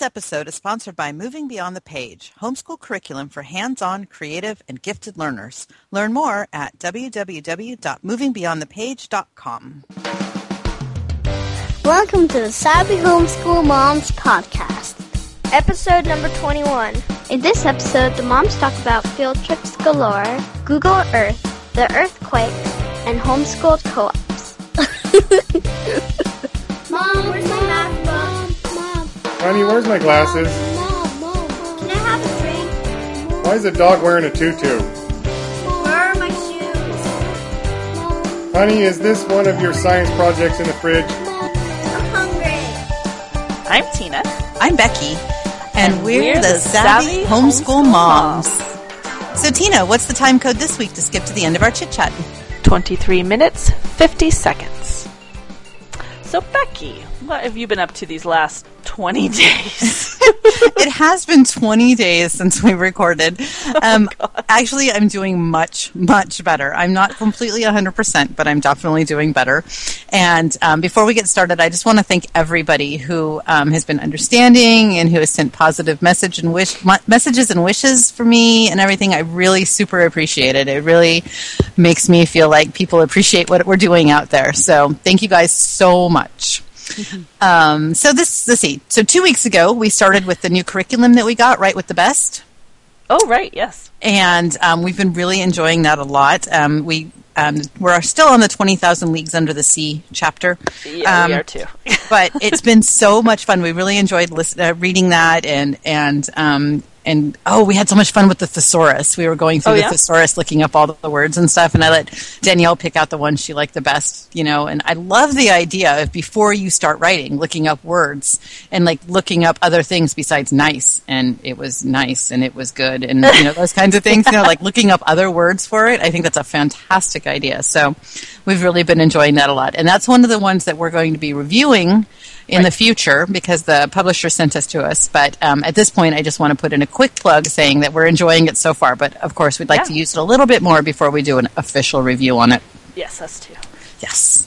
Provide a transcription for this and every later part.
This episode is sponsored by Moving Beyond the Page, homeschool curriculum for hands-on, creative, and gifted learners. Learn more at www.movingbeyondthepage.com. Welcome to the Savvy Homeschool Moms Podcast. Episode number 21. In this episode, the moms talk about field trips galore, Google Earth, the earthquake, and homeschooled co-ops. Mom, Honey, where's my glasses? Mom, Mom, Can I have a drink? Why is a dog wearing a tutu? Where are my shoes? Honey, is this one of your science projects in the fridge? I'm hungry. I'm Tina. I'm Becky, and, we're, the Savvy, Homeschool, Moms. So, Tina, what's the time code this week to skip to the end of our chit chat? 23 minutes, 50 seconds. So, Becky, what have you been up to these last 20 days? it has been 20 days since we recorded. Um, actually, I'm doing much, much better. I'm not completely 100%, but I'm definitely doing better. And um, before we get started, I just want to thank everybody who um, has been understanding and who has sent positive message and wish m- messages and wishes for me and everything. I really super appreciate it. It really makes me feel like people appreciate what we're doing out there. So thank you guys so much. Um, so this, let's see. So two weeks ago, we started with the new curriculum that we got, right, with the best, oh, right, yes. and um, we've been really enjoying that a lot. Um, we um, we're still on the twenty thousand leagues under the sea chapter, Yeah, we Um, are too. but it's been so much fun. We really enjoyed listen, uh, reading that, and and um, and oh, we had so much fun with the thesaurus. We were going through Oh, the yeah? thesaurus, looking up all the words and stuff, and I let Danielle pick out the one she liked the best. You know, and I love the idea of before you start writing, looking up words and like looking up other things besides nice, and it was nice and it was good, and you know those kinds of things. You know, like looking up other words for it. I think that's a fantastic idea. So we've really been enjoying that a lot, and that's one of the ones that we're going to be reviewing in the future because the publisher sent us to us. But um, at this point, I just want to put in a quick plug saying that we're enjoying it so far. But of course, we'd like Yeah. to use it a little bit more before we do an official review on it. yes, us too. Yes.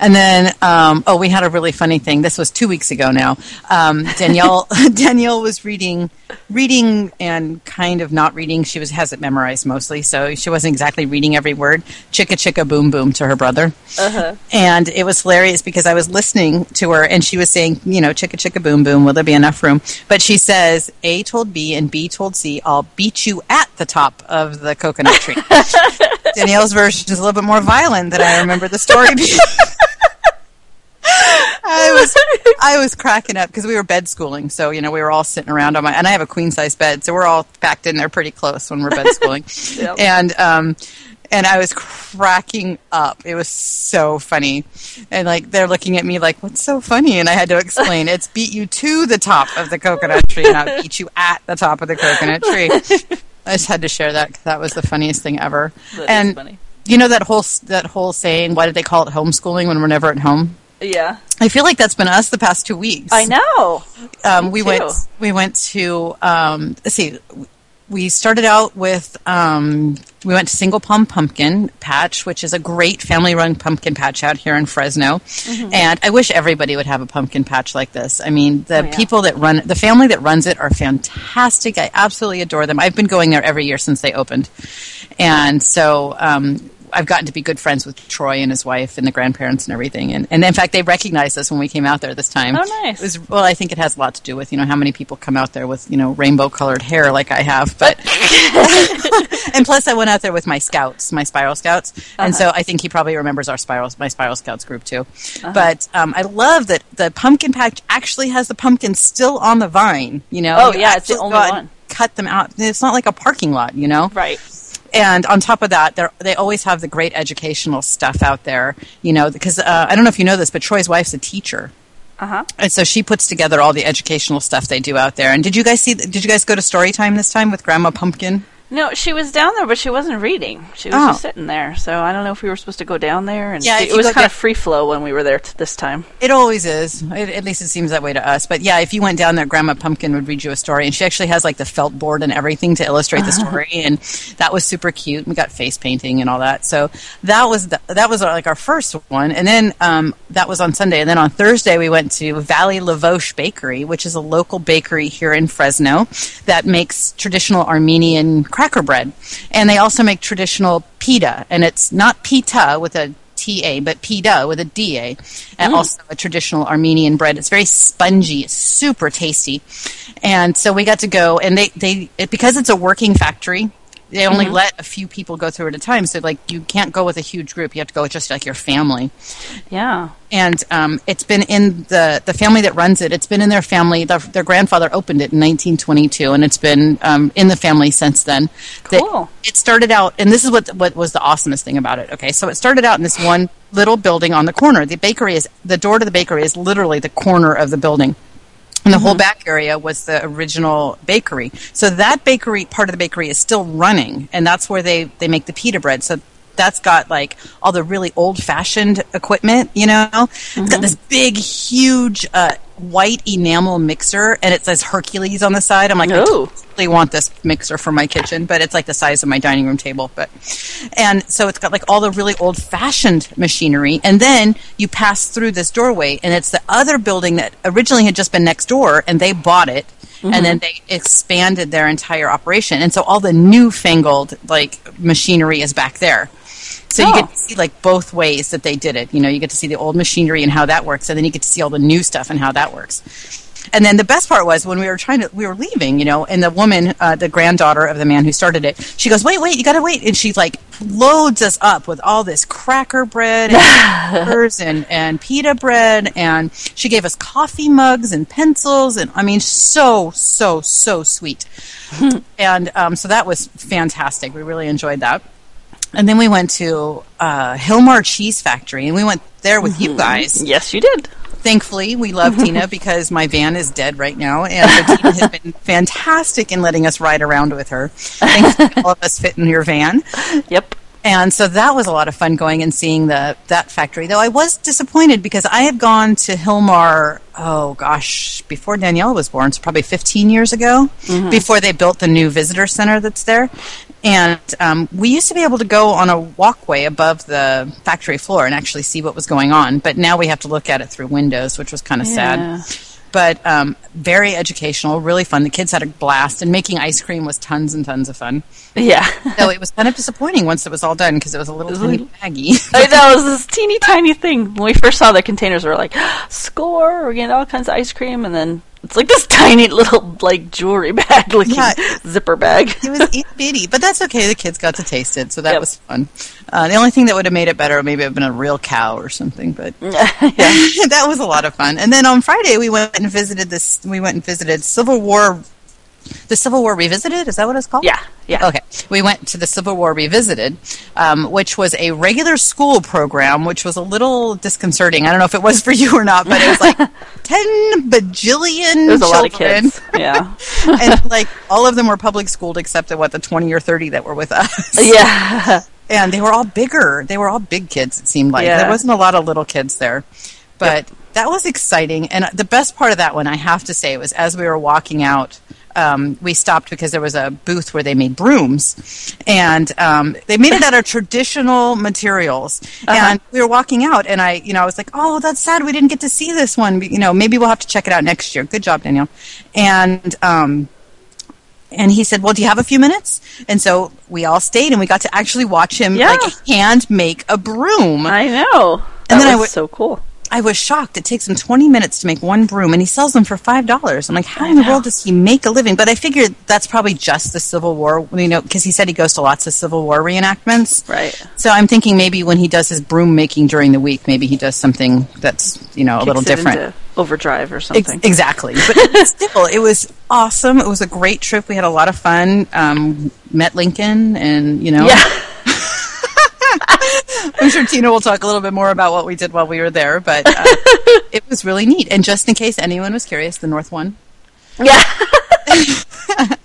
And then, um, oh, we had a really funny thing. This was two weeks ago now. Um, Danielle, Danielle was reading, reading and kind of not reading. She was has it memorized mostly, so she wasn't exactly reading every word. Chicka chicka boom boom to her brother, Uh-huh. and it was hilarious because I was listening to her and she was saying, you know, chicka chicka boom boom. Will there be enough room? But she says A told B and B told C. I'll beat you at the top of the coconut tree. Danielle's version is a little bit more violent than I remember the story being. I was I was cracking up because we were bed schooling, so you know we were all sitting around on my and I have a queen size bed, so we're all packed in there pretty close when we're bed schooling, Yep. and um, and I was cracking up. It was so funny, and like they're looking at me like, "What's so funny?" And I had to explain, "It's beat you to the top of the coconut tree, not beat you at the top of the coconut tree." I just had to share that 'cause that was the funniest thing ever. That is and funny. you know that whole that whole saying, "Why did they call it homeschooling when we're never at home?" Yeah. I feel like that's been us the past two weeks. I know. Um, we too. went. We went to. Um, let's see. We started out with. Um, we went to Single Palm Pumpkin Patch, which is a great family-run pumpkin patch out here in Fresno. Mm-hmm. And I wish everybody would have a pumpkin patch like this. I mean, the Oh, yeah. people that run, the family that runs it, are fantastic. I absolutely adore them. I've been going there every year since they opened, and so. Um, I've gotten to be good friends with Troy and his wife and the grandparents and everything. And, and in fact, they recognized us when we came out there this time. Oh, nice. It was, well, I think it has a lot to do with, you know, how many people come out there with, you know, rainbow colored hair like I have. But, and plus I went out there with my scouts, my spiral scouts. And Uh-huh. so I think he probably remembers our spiral, my spiral scouts group too. But, um, I love that the pumpkin patch actually has the pumpkins still on the vine, you know. Oh, yeah, it's the only and one. Cut them out. It's not like a parking lot, you know Right. And on top of that, they're- they always have the great educational stuff out there. You know, because uh, I don't know if you know this, but Troy's wife's a teacher, Uh huh. and so she puts together all the educational stuff they do out there. And did you guys see? Did you guys go to story time this time with Grandma Pumpkin? No, she was down there, but she wasn't reading. She was Oh. just sitting there. So I don't know if we were supposed to go down there. And Yeah, it was kind down- of free flow when we were there t- this time. It always is. It, at least it seems that way to us. But yeah, if you went down there, Grandma Pumpkin would read you a story, and she actually has like the felt board and everything to illustrate the story, and that was super cute. We got face painting and all that. So that was the, that was like our first one, and then um, that was on Sunday, and then on Thursday we went to Valley Lahvosh Bakery, which is a local bakery here in Fresno that makes traditional Armenian cracker bread, and they also make traditional pita, and it's not pita with a TA, but pita with a DA, and mm. also a traditional Armenian bread. It's very spongy, super tasty, and so we got to go, and they they it, because it's a working factory. They only let a few people go through at a time, so like you can't go with a huge group. You have to go with just like your family Yeah. and um, it's been in the the family that runs it. It's been in their family. Their, their grandfather opened it in 1922, and it's been um, in the family since then. That- Cool. it started out, and this is what what was the awesomest thing about it. Okay, so it started out in this one little building on the corner. The bakery is the door to the bakery is literally the corner of the building. And the whole mm-hmm. back area was the original bakery. So that bakery, part of the bakery is still running, and that's where they, they make the pita bread. So that's got like all the really old fashioned equipment, you know? It's got this big, huge, uh, white enamel mixer, and it says Hercules on the side. I'm like, I Ooh. totally want this mixer for my kitchen, but it's like the size of my dining room table. But and so it's got like all the really old fashioned machinery, and then you pass through this doorway, and it's the other building that originally had just been next door, and they bought it. And then they expanded their entire operation, and so all the newfangled like machinery is back there. So you Oh. get to see like both ways that they did it. You know, you get to see the old machinery and how that works, and then you get to see all the new stuff and how that works. And then the best part was when we were trying to, we were leaving, you know, and the woman, uh, the granddaughter of the man who started it, she goes, "Wait, wait, you gotta wait!" And she like loads us up with all this cracker bread and and and pita bread, and she gave us coffee mugs and pencils, and I mean, so so so sweet. and um, so that was fantastic. We really enjoyed that. And then we went to uh, Hilmar Cheese Factory, and we went there with you guys. Yes, you did. Thankfully, we love Tina because my van is dead right now, and Tina has been fantastic in letting us ride around with her. Thanks to all of us fit in your van. Yep. And so that was a lot of fun going and seeing the that factory. Though I was disappointed because I had gone to Hilmar, oh gosh, before Danielle was born, so probably 15 years ago, before they built the new visitor center that's there. And um, we used to be able to go on a walkway above the factory floor and actually see what was going on. But now we have to look at it through windows, which was kind of Yeah. sad but um, very educational, really fun. The kids had a blast, and making ice cream was tons and tons of fun. Yeah. So it was kind of disappointing once it was all done because it was a little tiny baggy. I know, it was this teeny tiny thing. When we first saw the containers, we were like, score, we're getting all kinds of ice cream, and then it's like this tiny little, like, jewelry bag looking Yeah. zipper bag. it was itty bitty, but that's okay. The kids got to taste it, so that Yep. was fun. Uh, the only thing that would have made it better would maybe have been a real cow or something, but yeah. that was a lot of fun. And then on Friday we went and visited this. We went and visited Civil War. The Civil War Revisited is that what it's called? Yeah. Yeah. Okay. We went to the Civil War Revisited, um, which was a regular school program, which was a little disconcerting. I don't know if it was for you or not, but it was like 10 bajillion There was a lot of kids. Yeah. and like all of them were public schooled except the, what, the 20 or 30 that were with us. yeah. And they were all bigger. They were all big kids, it seemed like. Yeah. There wasn't a lot of little kids there. But that was exciting. And the best part of that one, I have to say, was as we were walking out, um, we stopped because there was a booth where they made brooms. And um, they made it out of traditional materials. And we were walking out, and I, you know, I was like, oh, that's sad we didn't get to see this one. But, You know, maybe we'll have to check it out next year. Good job, Danielle. And, um, and he said, "Well, do you have a few minutes?" And so we all stayed, and we got to actually watch him Yeah. like hand make a broom. I know. And that then I was so cool. I was shocked. It takes him 20 minutes to make one broom, and he sells them for five dollars. I'm like, how in the world does he make a living? But I figured that's probably just the Civil War, you know, because he said he goes to lots of Civil War reenactments. Right. So I'm thinking maybe when he does his broom making during the week, maybe he does something that's you know a little Kicks it different. overdrive or Ex- something. exactly. But still, it was awesome. It was a great trip. We had a lot of fun. Um, met Lincoln, and you know, yeah. I'm sure Tina will talk a little bit more about what we did while we were there. But uh, it was really neat. And just in case anyone was curious, the North one. Yeah.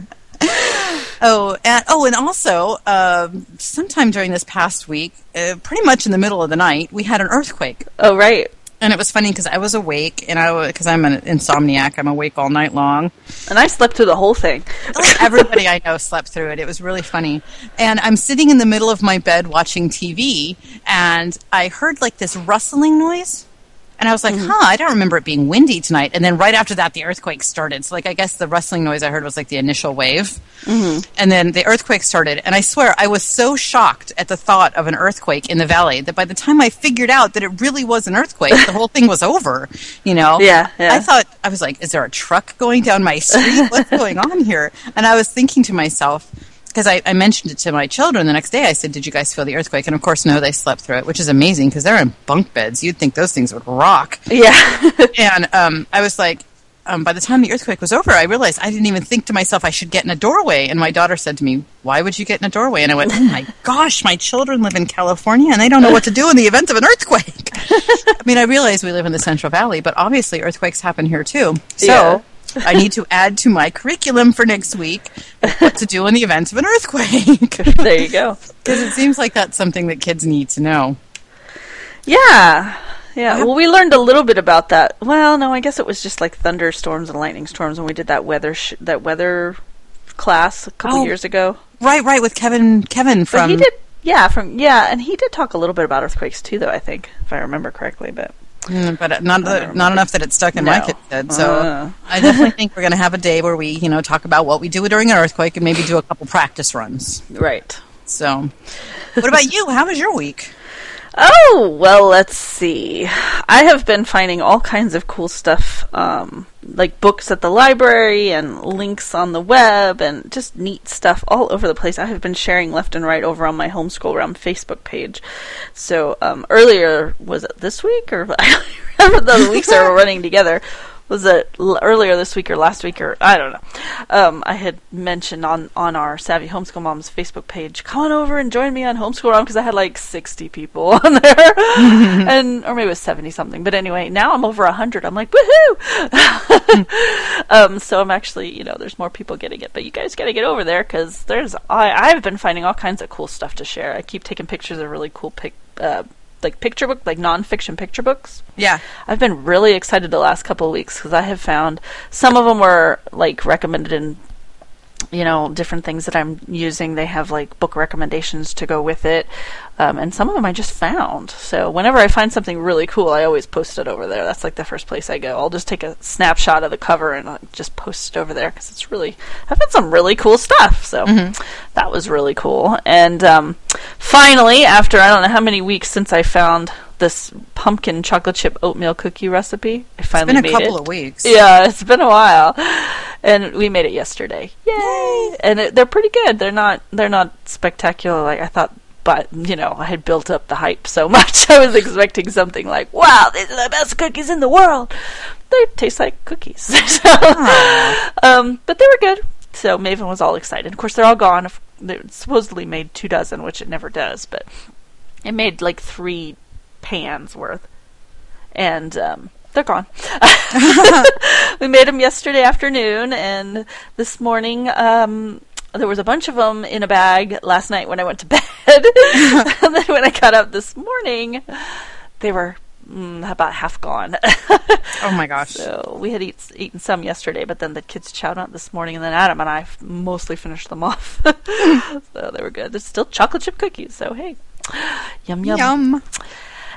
Oh, and oh, and also, um, sometime during this past week, uh, pretty much in the middle of the night, we had an earthquake, Oh, right. And it was funny because I was awake, and I because I'm an insomniac, I'm awake all night long. And I slept through the whole thing. Everybody I know slept through it. It was really funny, and I'm sitting in the middle of my bed watching TV, and I heard like this rustling noise. And I was like, mm-hmm. huh, I don't remember it being windy tonight. And then right after that, the earthquake started. So, like, I guess the rustling noise I heard was like the initial wave. Mm-hmm. And then the earthquake started. And I swear, I was so shocked at the thought of an earthquake in the valley that by the time I figured out that it really was an earthquake, the whole thing was over. You know? Yeah, yeah. I thought, I was like, is there a truck going down my street? What's going on here? And I was thinking to myself, because I, I mentioned it to my children the next day. I said, Did you guys feel the earthquake? And of course, no, they slept through it, which is amazing because they're in bunk beds. You'd think those things would rock. Yeah. And um, I was like, um, by the time the earthquake was over, I realized I didn't even think to myself I should get in a doorway. And my daughter said to me, "Why would you get in a doorway?" And I went, "Oh my gosh, my children live in California and they don't know what to do in the event of an earthquake." I mean, I realize we live in the Central Valley, but obviously earthquakes happen here too. So. Yeah. I need to add to my curriculum for next week what to do in the event of an earthquake. there you go. Because it seems like that's something that kids need to know. Yeah. Yeah. Well, we learned a little bit about that. Well, no, I guess it was just like thunderstorms and lightning storms when we did that weather sh- that weather class a couple Oh. years ago. Right, right, with Kevin Kevin But from he did, yeah, from yeah, and he did talk a little bit about earthquakes too, though. I think, if I remember correctly, but Mm, but not don't enough that it stuck in my No. kid's head. So Uh. I definitely think we're going to have a day where we, you know, talk about what we do during an earthquake and maybe do a couple practice runs. right. So, what about you? How was your week? Oh, well, let's see. I have been finding all kinds of cool stuff, um, like books at the library and links on the web and just neat stuff all over the place. I have been sharing left and right over on my Homeschool Realm Facebook page. So, um, earlier, was it this week or I remember the weeks are running together. Was it earlier this week or last week or I don't know? Um, I had mentioned on on our Savvy Homeschool Moms Facebook page, come on over and join me on Homeschool Realm because I had like sixty people on there, and or maybe it was seventy something. But anyway, now I'm over hundred. I'm like woohoo! um, so I'm actually, you know, there's more people getting it, but you guys got to get over there because there's I I've been finding all kinds of cool stuff to share. I keep taking pictures of really cool pic. Uh, like picture book, like nonfiction picture books. Yeah. I've been really excited the last couple of weeks because I have found some of them were like recommended in, you know, different things that I'm using. They have like book recommendations to go with it, um, and some of them I just found. So whenever I find something really cool, I always post it over there. That's like the first place I go. I'll just take a snapshot of the cover and uh, just post it over there because it's really I've found some really cool stuff. So that was really cool. And um, finally, after I don't know how many weeks since I found this pumpkin chocolate chip oatmeal cookie recipe, I finally Been a couple it. of weeks. Yeah, it's been a while, and we made it yesterday. Yay! And it, they're pretty good. They're not they're not spectacular like I thought, but you know I had built up the hype so much. I was expecting something like, "Wow, these are the best cookies in the world." They taste like cookies, so, um, but they were good. So Maven was all excited. Of course, they're all gone. They supposedly made two dozen, which it never does, but it made like three pans worth, and um, they're gone. we made them yesterday afternoon, and this morning um, there was a bunch of them in a bag last night when I went to bed, and then when I got up this morning, they were mm, about half gone. Oh my gosh. So we had eat, eaten some yesterday, but then the kids chowed on this morning, and then Adam and I f- mostly finished them off. so they were good. There's still chocolate chip cookies, so hey, yum yum. Yum.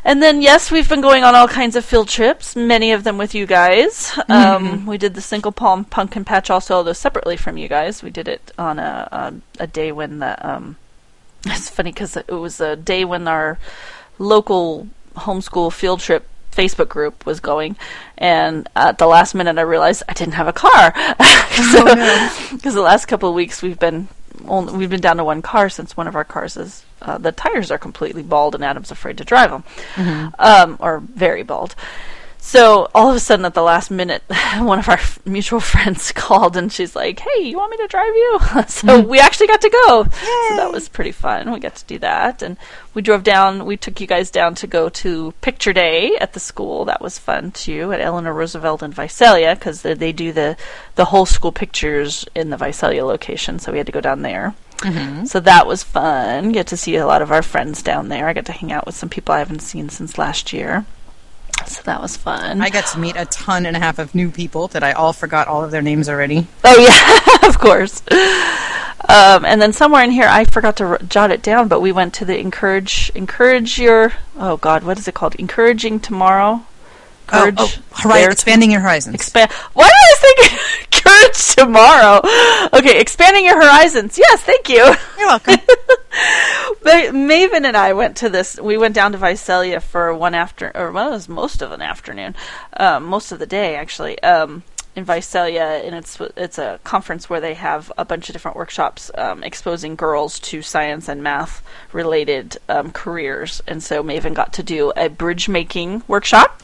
And then yes, we've been going on all kinds of field trips, many of them with you guys. Um, we did the Single Palm Pumpkin Patch also, although separately from you guys. We did it on a a, a day when the um, it's funny because it was a day when our local homeschool field trip Facebook group was going, and at the last minute I realized I didn't have a car. Because the last couple of weeks we've been only, we've been down to one car since one of our cars is uh, the tires are completely bald and Adam's afraid to drive them, um, or very bald. So all of a sudden, at the last minute, one of our f- mutual friends called, and she's like, "Hey, you want me to drive you?" so we actually got to go. So that was pretty fun. We got to do that, and we drove down. We took you guys down to go to Picture Day at the school. That was fun too at Eleanor Roosevelt and Visalia because they, they do the the whole school pictures in the Visalia location. So we had to go down there. So that was fun. Get to see a lot of our friends down there. I got to hang out with some people I haven't seen since last year. So that was fun. I got to meet a ton and a half of new people that I all forgot all of their names already. Oh yeah, of course. Um, and then somewhere in here, I forgot to r- jot it down, but we went to the encourage encourage your oh god, what is it called? Encouraging tomorrow. Courage. oh, oh, hori- expanding your horizons. Expand. Why did I think tomorrow? Okay, expanding your horizons. Yes, thank you. You're welcome. But Maven and I went to this. We went down to Visalia for one after, or well, it was most of an afternoon, um, most of the day actually. Um, in Visalia, and it's it's a conference where they have a bunch of different workshops um, exposing girls to science and math related um, careers. And so Maven got to do a bridge making workshop,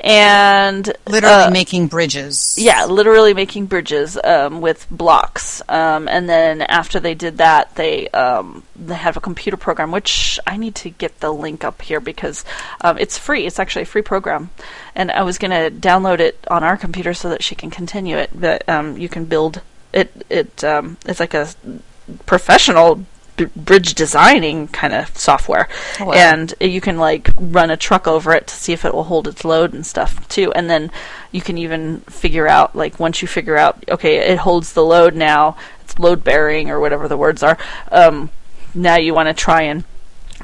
and Literally uh, making bridges. yeah, literally making bridges um, with blocks. Um, and then after they did that, they um, they have a computer program, which I need to get the link up here because um, it's free. It's actually a free program, and I was going to download it on our computer so that she can continue it. But um, you can build it. It um, it's like a professional bridge designing kind of software. Wow. and you can like run a truck over it to see if it will hold its load and stuff too. And then you can even figure out like once you figure out okay it holds the load now it's load bearing or whatever the words are um, now you want to try and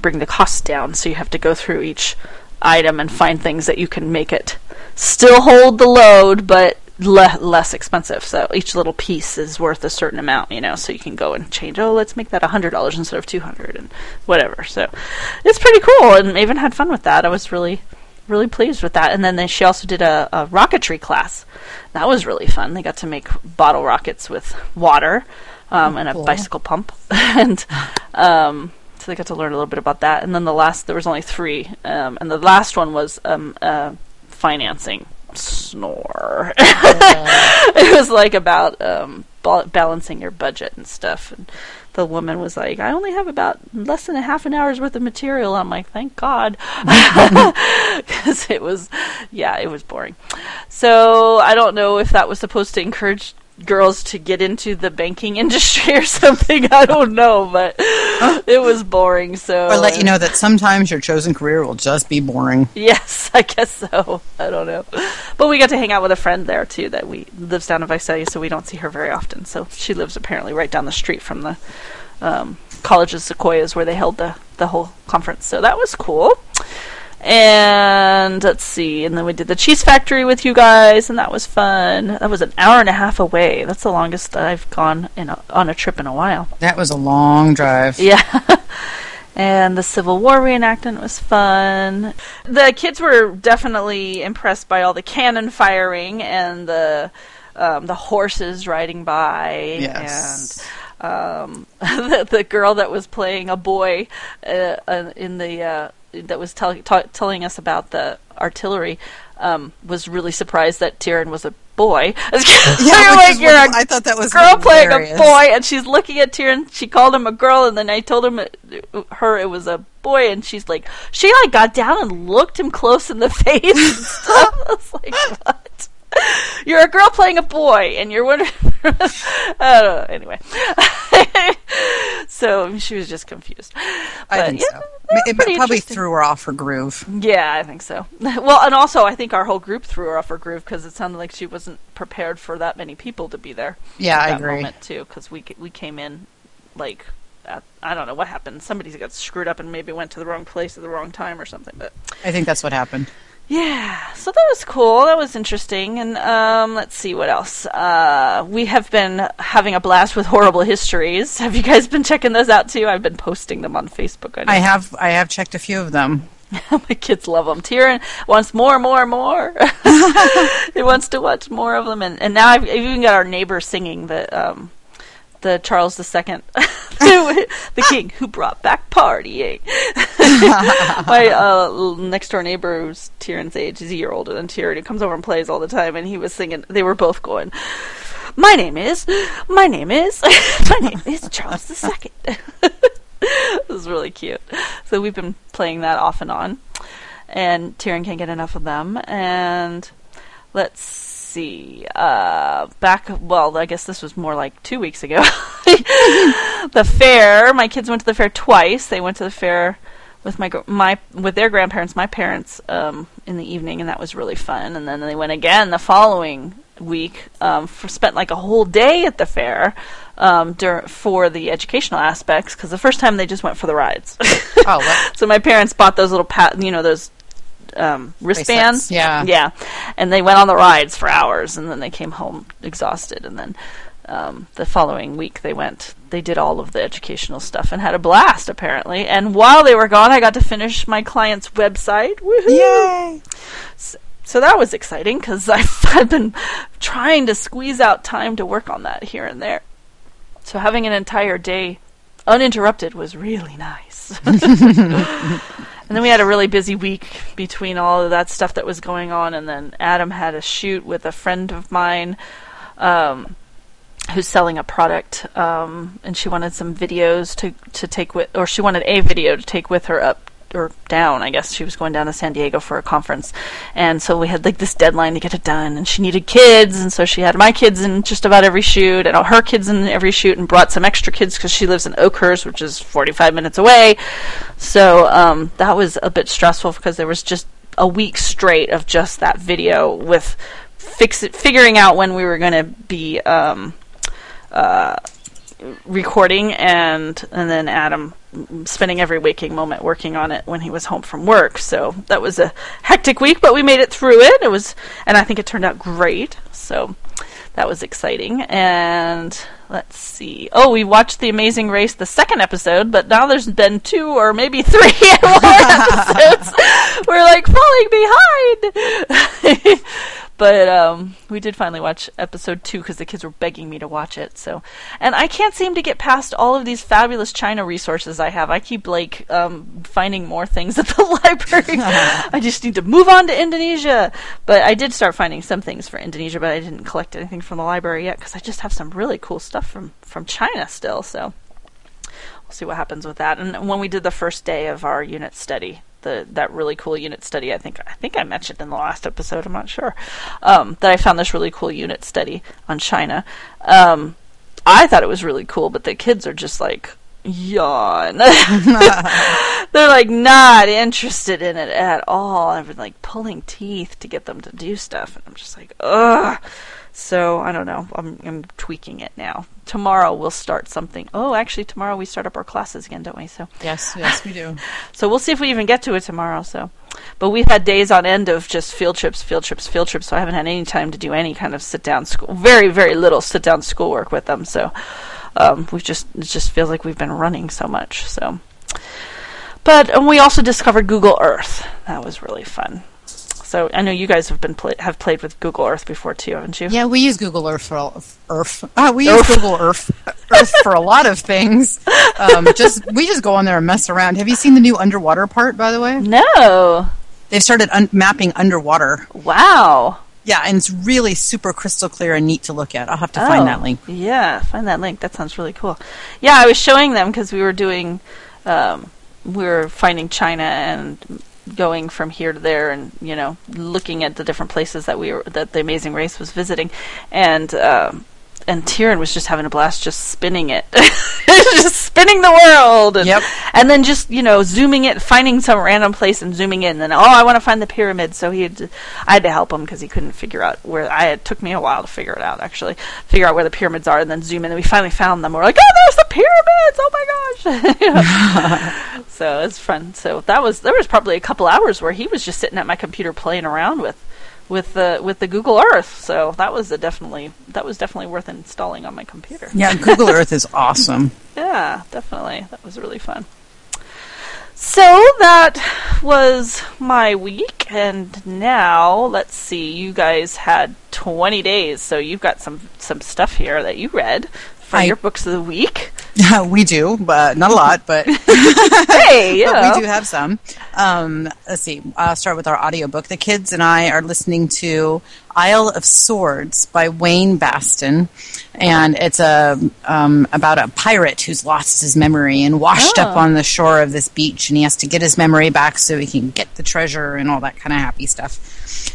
bring the cost down. So you have to go through each item and find things that you can make it still hold the load but le- less expensive. So each little piece is worth a certain amount, you know. So you can go and change. Oh, let's make that a hundred dollars instead of two hundred, and whatever. So it's pretty cool, and even had fun with that. I was really, really pleased with that. And then they, she also did a, a rocketry class. That was really fun. They got to make bottle rockets with water um, and a Cool. bicycle pump, and um, so they got to learn a little bit about that. And then the last, there was only three, um, and the last one was um, uh, financing. Snore. it was like about um, ba- balancing your budget and stuff. And the woman was like, "I only have about less than a half an hour's worth of material." I'm like, "Thank God," because it was, yeah, it was boring. So I don't know if that was supposed to encourage girls to get into the banking industry or something. I don't know, but it was boring. So Or let you know that sometimes your chosen career will just be boring. Yes, I guess so. I don't know. But we got to hang out with a friend there too that we lives down in Visalia, so we don't see her very often. So she lives apparently right down the street from the um, College of Sequoias where they held the the whole conference. So that was cool. And let's see, and then we did the cheese factory with you guys, and that was fun. That was an hour and a half away. That's the longest I've gone in a, on a trip in a while. That was a long drive. Yeah. and the Civil War reenactment was fun. The kids were definitely impressed by all the cannon firing and the um, the horses riding by Yes. and um, the, the girl that was playing a boy uh, uh, in the uh, that was tell, ta- telling us about the artillery um, was really surprised that Tyrion was a boy. Yeah, You're like you're what- a I thought that was girl playing a boy, and she's looking at Tyrion. She called him a girl, and then I told him it, her it was a boy, and she's like, she like got down and looked him close in the face and stuff. I was like, what? You're a girl playing a boy, and you're wondering. I don't know. Anyway, so she was just confused. I But, think yeah, so. It probably threw her off her groove. Yeah, I think so. Well, and also I think our whole group threw her off her groove because it sounded like she wasn't prepared for that many people to be there. Yeah, at I agree. Moment too, because we we came in like I don't know what happened. Somebody got screwed up and maybe went to the wrong place at the wrong time or something. But I think that's what happened. Yeah, so that was cool. That was interesting. And um, let's see what else. Uh, we have been having a blast with horrible histories. Have you guys been checking those out too? I've been posting them on Facebook. I. I have I have checked a few of them. My kids love them. Tyrion wants more, more, more. he wants to watch more of them, and, and now I've, I've even got our neighbor singing the um, the Charles II, the king who brought back partying. My uh, next door neighbor, who's Tieran's age, he's a year older than Tieran, who comes over and plays all the time, and he was singing. They were both going. My name is, my name is, my name is Charles II. it was really cute. So we've been playing that off and on, and Tyrion can't get enough of them. And let's see, uh, back well, I guess this was more like two weeks ago. the fair. My kids went to the fair twice. They went to the fair with my gr- my with their grandparents, my parents, um, in the evening, and that was really fun. And then they went again the following week. Um, for spent like a whole day at the fair um, dur- for the educational aspects. Because the first time they just went for the rides. Oh, what? so my parents bought those little pat, you know, those um, wristbands. Bracelets, yeah. yeah, and they went on the rides for hours, and then they came home exhausted, and then. Um, the following week, they went. They did all of the educational stuff and had a blast, apparently. And while they were gone, I got to finish my client's website. Woohoo! Yay! So that was exciting because I've, I've been trying to squeeze out time to work on that here and there. So having an entire day uninterrupted was really nice. and then we had a really busy week between all of that stuff that was going on, and then Adam had a shoot with a friend of mine. Um, who's selling a product um, and she wanted some videos to to take with or she wanted a video to take with her up or down I guess. She was going down to San Diego for a conference. And so we had like this deadline to get it done and she needed kids and so she had my kids in just about every shoot and all her kids in every shoot and brought some extra kids because she lives in Oakhurst which is 45 minutes away. So um, that was a bit stressful because there was just a week straight of just that video with fix it, figuring out when we were going to be um, uh, recording and and then Adam spending every waking moment working on it when he was home from work. So that was a hectic week, but we made it through it. It was and I think it turned out great. So that was exciting. And let's see. Oh, we watched The Amazing Race, the second episode, but now there's been two or maybe three more episodes. We're like falling behind. but um, we did finally watch episode two because the kids were begging me to watch it. So, and I can't seem to get past all of these fabulous China resources I have. I keep like um, finding more things at the library. I just need to move on to Indonesia. But I did start finding some things for Indonesia, but I didn't collect anything from the library yet because I just have some really cool stuff from from China still. So we'll see what happens with that. And when we did the first day of our unit study, the that really cool unit study, I think I think I mentioned in the last episode. I'm not sure um, that I found this really cool unit study on China. Um, I thought it was really cool, but the kids are just like yawn. They're like not interested in it at all. I've been like pulling teeth to get them to do stuff, and I'm just like, ugh. So I don't know. I'm, I'm tweaking it now. Tomorrow we'll start something. Oh, actually, tomorrow we start up our classes again, don't we? So Yes, yes, we do. so we'll see if we even get to it tomorrow. So, but we've had days on end of just field trips, field trips, field trips. So I haven't had any time to do any kind of sit down school. Very, very little sit down schoolwork with them. So um, we've just it just feels like we've been running so much. So, but and we also discovered Google Earth. That was really fun. So I know you guys have been play- have played with Google Earth before too, haven't you? Yeah, we use Google Earth for all, Earth. Uh, we use Earth. Google Earth Earth for a lot of things. Um, just we just go on there and mess around. Have you seen the new underwater part? By the way, No. they've started un- mapping underwater. Wow. Yeah, and it's really super crystal clear and neat to look at. I'll have to find that link. Oh, Yeah, find that link. That sounds really cool. Yeah, I was showing them because we were doing, um, we were finding China and going from here to there, and you know, looking at the different places that we were that the Amazing Race was visiting, and um, and Tyrion was just having a blast, just spinning it, just spinning the world, and, Yep. and then just you know zooming it, finding some random place and zooming in, and then oh, I want to find the pyramid. So he, had to, I had to help him because he couldn't figure out where. I it took me a while to figure it out actually, figure out where the pyramids are, and then zoom in. And we finally found them. We're like, oh, there's the pyramids! Oh my gosh! So it's fun. So that was there was probably a couple hours where he was just sitting at my computer playing around with. With the with the Google Earth, so that was a definitely that was definitely worth installing on my computer. Yeah, Google Earth is awesome. Yeah, definitely. That was really fun. So that was my week, and now let's see. You guys had 20 days, so you've got some some stuff here that you read I- your books of the week. we do, but not a lot, but Hey, you but we do have some. Um, let's see. I'll start with our audiobook. The kids and I are listening to Isle of Swords by Wayne Batson, and it's a um, about a pirate who's lost his memory and washed up Oh. on the shore of this beach, and he has to get his memory back so he can get the treasure and all that kind of happy stuff.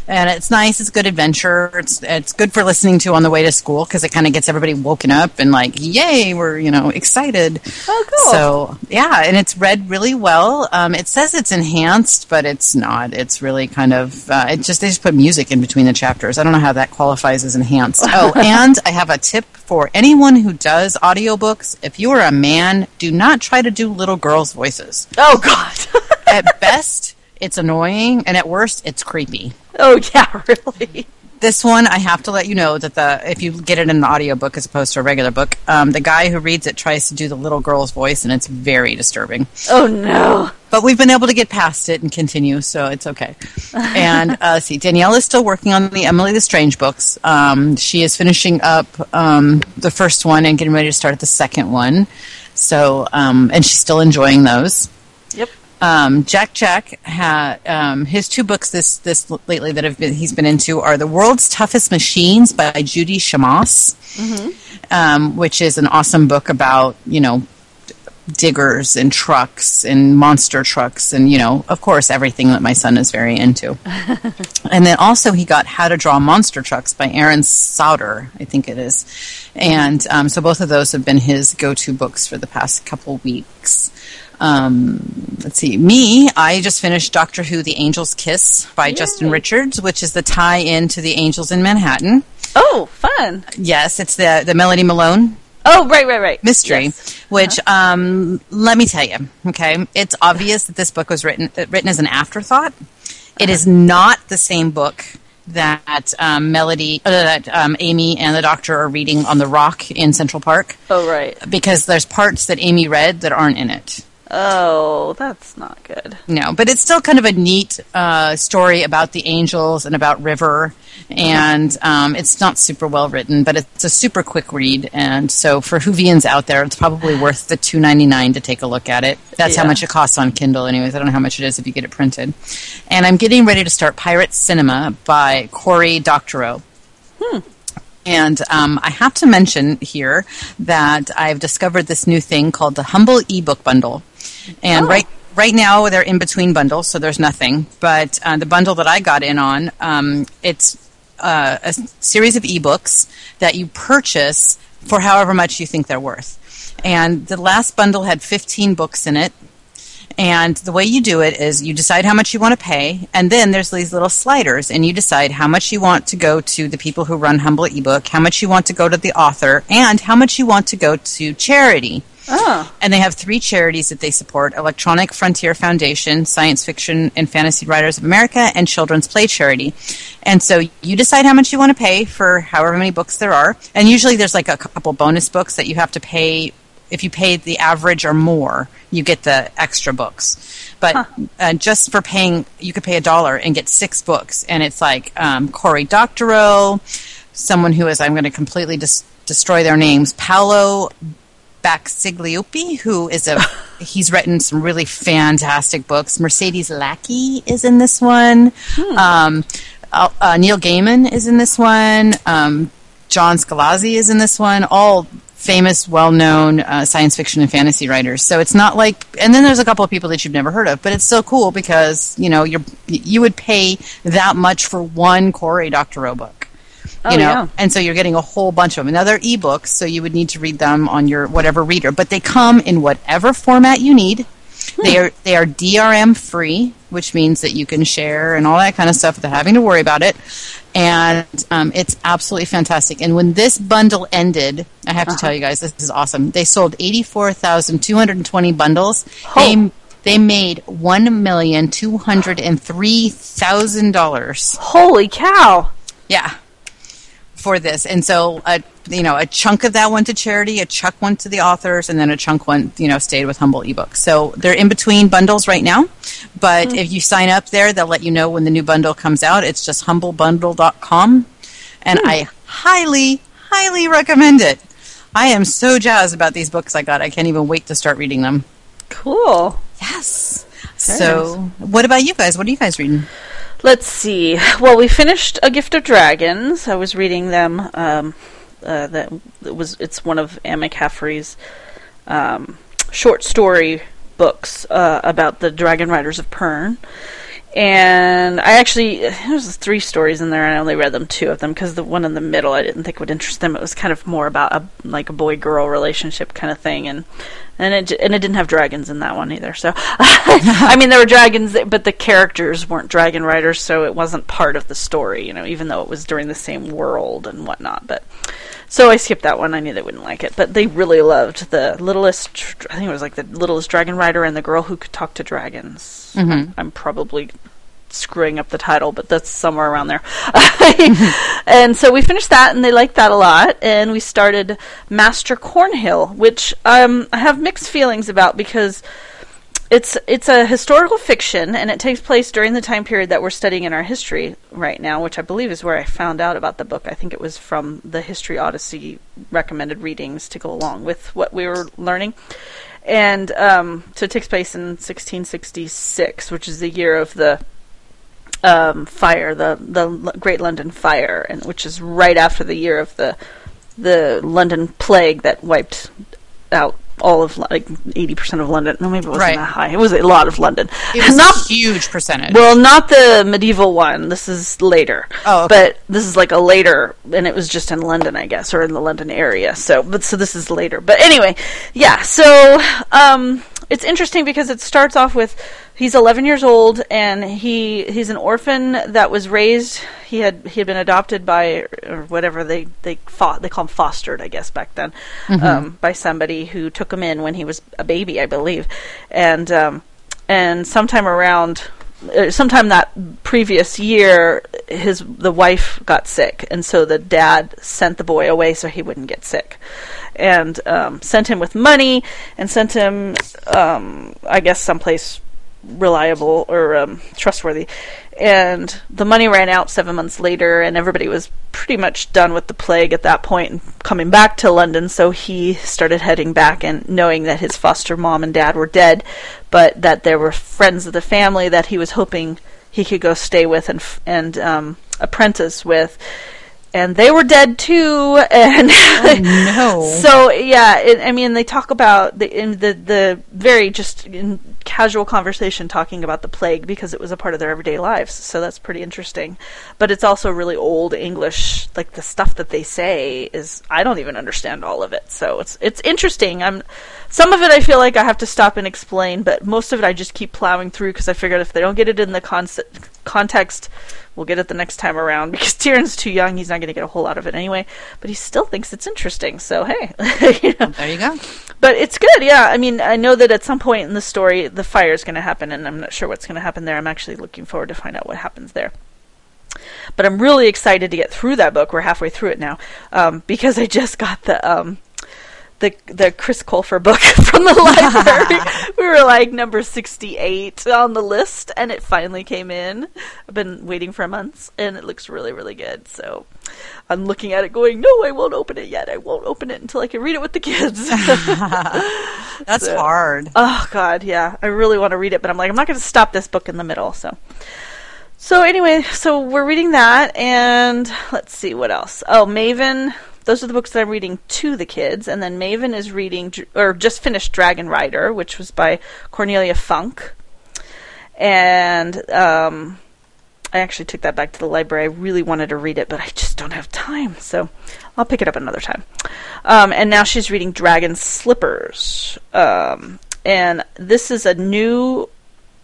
And it's nice. It's good adventure. It's it's good for listening to on the way to school because it kind of gets everybody woken up and like, yay, we're you know excited. Oh, cool. So yeah, and it's read really well. Um, it says it's enhanced, but it's not. It's really kind of uh, it just they just put music in between the chapters. I don't know how that qualifies as enhanced. Oh, and I have a tip for anyone who does audiobooks. If you are a man, do not try to do little girls' voices. Oh God. At best, it's annoying, and at worst, it's creepy. oh yeah, really. This one, I have to let you know that the if you get it in an audiobook as opposed to a regular book, um, the guy who reads it tries to do the little girl's voice, and it's very disturbing. Oh no. But we've been able to get past it and continue, so it's okay. And uh, let's see, Danielle is still working on the Emily the Strange books. Um, she is finishing up um, the first one and getting ready to start the second one. So, um, and she's still enjoying those. Yep. Um, Jack Jack had um, his two books this this lately that have been he's been into are the World's Toughest Machines by Judy Shamas, um, which is an awesome book about you know diggers and trucks and monster trucks and you know of course everything that my son is very into. And then also he got how to draw monster trucks by aaron sautter i think it is. And um, so both of those have been his go-to books for the past couple weeks um, let's see me i just finished doctor who the angel's kiss by justin richards which is the tie-in to the angels in manhattan Oh, fun. yes it's the, the melody malone Oh, right, right, right. mystery, Yes. which um, let me tell you, okay, it's obvious that this book was written uh, written as an afterthought. It is not the same book that um, Melody, uh, that um, Amy and the Doctor are reading on the rock in Central Park Oh, right. because there's parts that Amy read that aren't in it. Oh, that's not good. No, but it's still kind of a neat uh, story about the angels and about River, and um, it's not super well written, but it's a super quick read. And so, for Whovians out there, it's probably worth the two ninety nine to take a look at it. That's how much it costs on Kindle, anyways. I don't know how much it is if you get it printed. And I'm getting ready to start Pirate Cinema by Cory Doctorow. And um, I have to mention here that I've discovered this new thing called the Humble ebook bundle. And Oh. right right now they're in between bundles, so there's nothing. But uh, the bundle that I got in on, um, it's uh, a series of ebooks that you purchase for however much you think they're worth. And the last bundle had 15 books in it. And the way you do it is you decide how much you want to pay, and then there's these little sliders, and you decide how much you want to go to the people who run Humble ebook, how much you want to go to the author, and how much you want to go to charity. Oh, And they have three charities that they support Electronic Frontier Foundation, Science Fiction and Fantasy Writers of America, and Children's Play Charity. And so you decide how much you want to pay for however many books there are. And usually there's like a couple bonus books that you have to pay. If you pay the average or more, you get the extra books. But uh, just for paying, you could pay a dollar and get six books. And it's like um, Cory Doctorow, someone who is, I'm going to completely dis- destroy their names, Paolo Baxiglioppi, who is a he's written some really fantastic books. Mercedes Lackey is in this one. Um, uh, uh, Neil Gaiman is in this one. Um, John Scalzi is in this one. All famous, well-known uh, science fiction and fantasy writers. So it's not like, and then there's a couple of people that you've never heard of, but it's still cool because you know you're you would pay that much for one Cory Doctorow book Oh, you know yeah. and so you're getting a whole bunch of them now they're ebooks so you would need to read them on your whatever reader. But they come in whatever format you need. They are they are drm free which means that you can share and all that kind of stuff without having to worry about it. And um, it's absolutely fantastic. And when this bundle ended i have to tell you guys this is awesome. They sold 84220 bundles. They they made one million two hundred and three thousand dollars. Holy cow! yeah. For this. And so, uh, you know, a chunk of that went to charity, a chunk went to the authors, and then a chunk went, you know, stayed with Humble eBooks. So they're in between bundles right now. But if you sign up there, they'll let you know when the new bundle comes out. It's just humblebundle.com. And I highly, highly recommend it. I am so jazzed about these books I got. I can't even wait to start reading them. Cool. Yes. so, what about you guys? What are you guys reading? Let's see. Well, we finished A Gift of Dragons. I was reading them. Um, uh, that it was. It's one of Anne McCaffrey's um, short story books uh, about the Dragon Riders of Pern. And I actually there's three stories in there, and I only read them two of them because the one in the middle I didn't think would interest them. It was kind of more about a like a boy girl relationship kind of thing, and and it and it didn't have dragons in that one either. So I mean there were dragons, but the characters weren't dragon riders, so it wasn't part of the story. You know, even though it was during the same world and whatnot, but. So I skipped that one. I knew they wouldn't like it, but they really loved the littlest. I think it was like the littlest dragon rider and the girl who could talk to dragons. I'm, I'm probably screwing up the title, but that's somewhere around there. and so we finished that, and they liked that a lot. And we started Master Cornhill, which um, I have mixed feelings about because it's it's a historical fiction, and it takes place during the time period that we're studying in our history right now, which I believe is where I found out about the book. I think it was from the History Odyssey recommended readings to go along with what we were learning. And um, so it takes place in 1666, which is the year of the um, fire, the the Great London Fire, and which is right after the year of the the London plague that wiped out all of like eighty percent of London. No, maybe it wasn't Right. that high. It was a lot of London. It was not a huge percentage. well, not the medieval one. This is later. Oh, okay. but this is like a later, and it was just in London, I guess, or in the London area. So, but so this is later. But anyway, yeah. So, um, it's interesting because it starts off with he's 11 years old and he he's an orphan that was raised. He had he had been adopted by or whatever they they fought they call him fostered, I guess back then, um, by somebody who took him in when he was a baby, I believe, and um, and sometime around uh, sometime that previous year his the wife got sick and so the dad sent the boy away so he wouldn't get sick and um, sent him with money and sent him um, i guess someplace reliable or um, trustworthy. And the money ran out seven months later and everybody was pretty much done with the plague at that point and coming back to london. So he started heading back and knowing that his foster mom and dad were dead but that there were friends of the family that he was hoping he could go stay with and and um, apprentice with and they were dead too and oh, no. so yeah, it, I mean, they talk about the in the the very just in casual conversation talking about the plague because it was a part of their everyday lives. So that's pretty interesting. But it's also really old English. Like the stuff that they say is I don't even understand all of it. So it's it's interesting. I'm some of it I feel like I have to stop and explain, but most of it I just keep plowing through because I figured if they don't get it in the concept, context we'll get it the next time around because Tyrion's too young. He's not going to get a whole lot of it anyway, but he still thinks it's interesting. So hey, you know. there you go. but it's good. Yeah, I mean, I know that at some point in the story, the fire is going to happen, and I'm not sure what's going to happen there. I'm actually looking forward to find out what happens there. But I'm really excited to get through that book. We're halfway through it now um, because I just got the. Um, the the Chris Colfer book from the library. we were like number sixty eight on the list, and it finally came in. I've been waiting for months, and it looks really really good. So I'm looking at it, going, "No, I won't open it yet. I won't open it until I can read it with the kids." That's So- hard. Oh God, yeah. I really want to read it, but I'm like, I'm not going to stop this book in the middle. So, so anyway, so we're reading that, and let's see what else. Oh, Maven. Those are the books that I'm reading to the kids, and then Maven is reading or just finished Dragon Rider, which was by Cornelia Funke, and um, I actually took that back to the library. I really wanted to read it, but I just don't have time, so I'll pick it up another time. Um, and now she's reading Dragon Slippers, um, and this is a new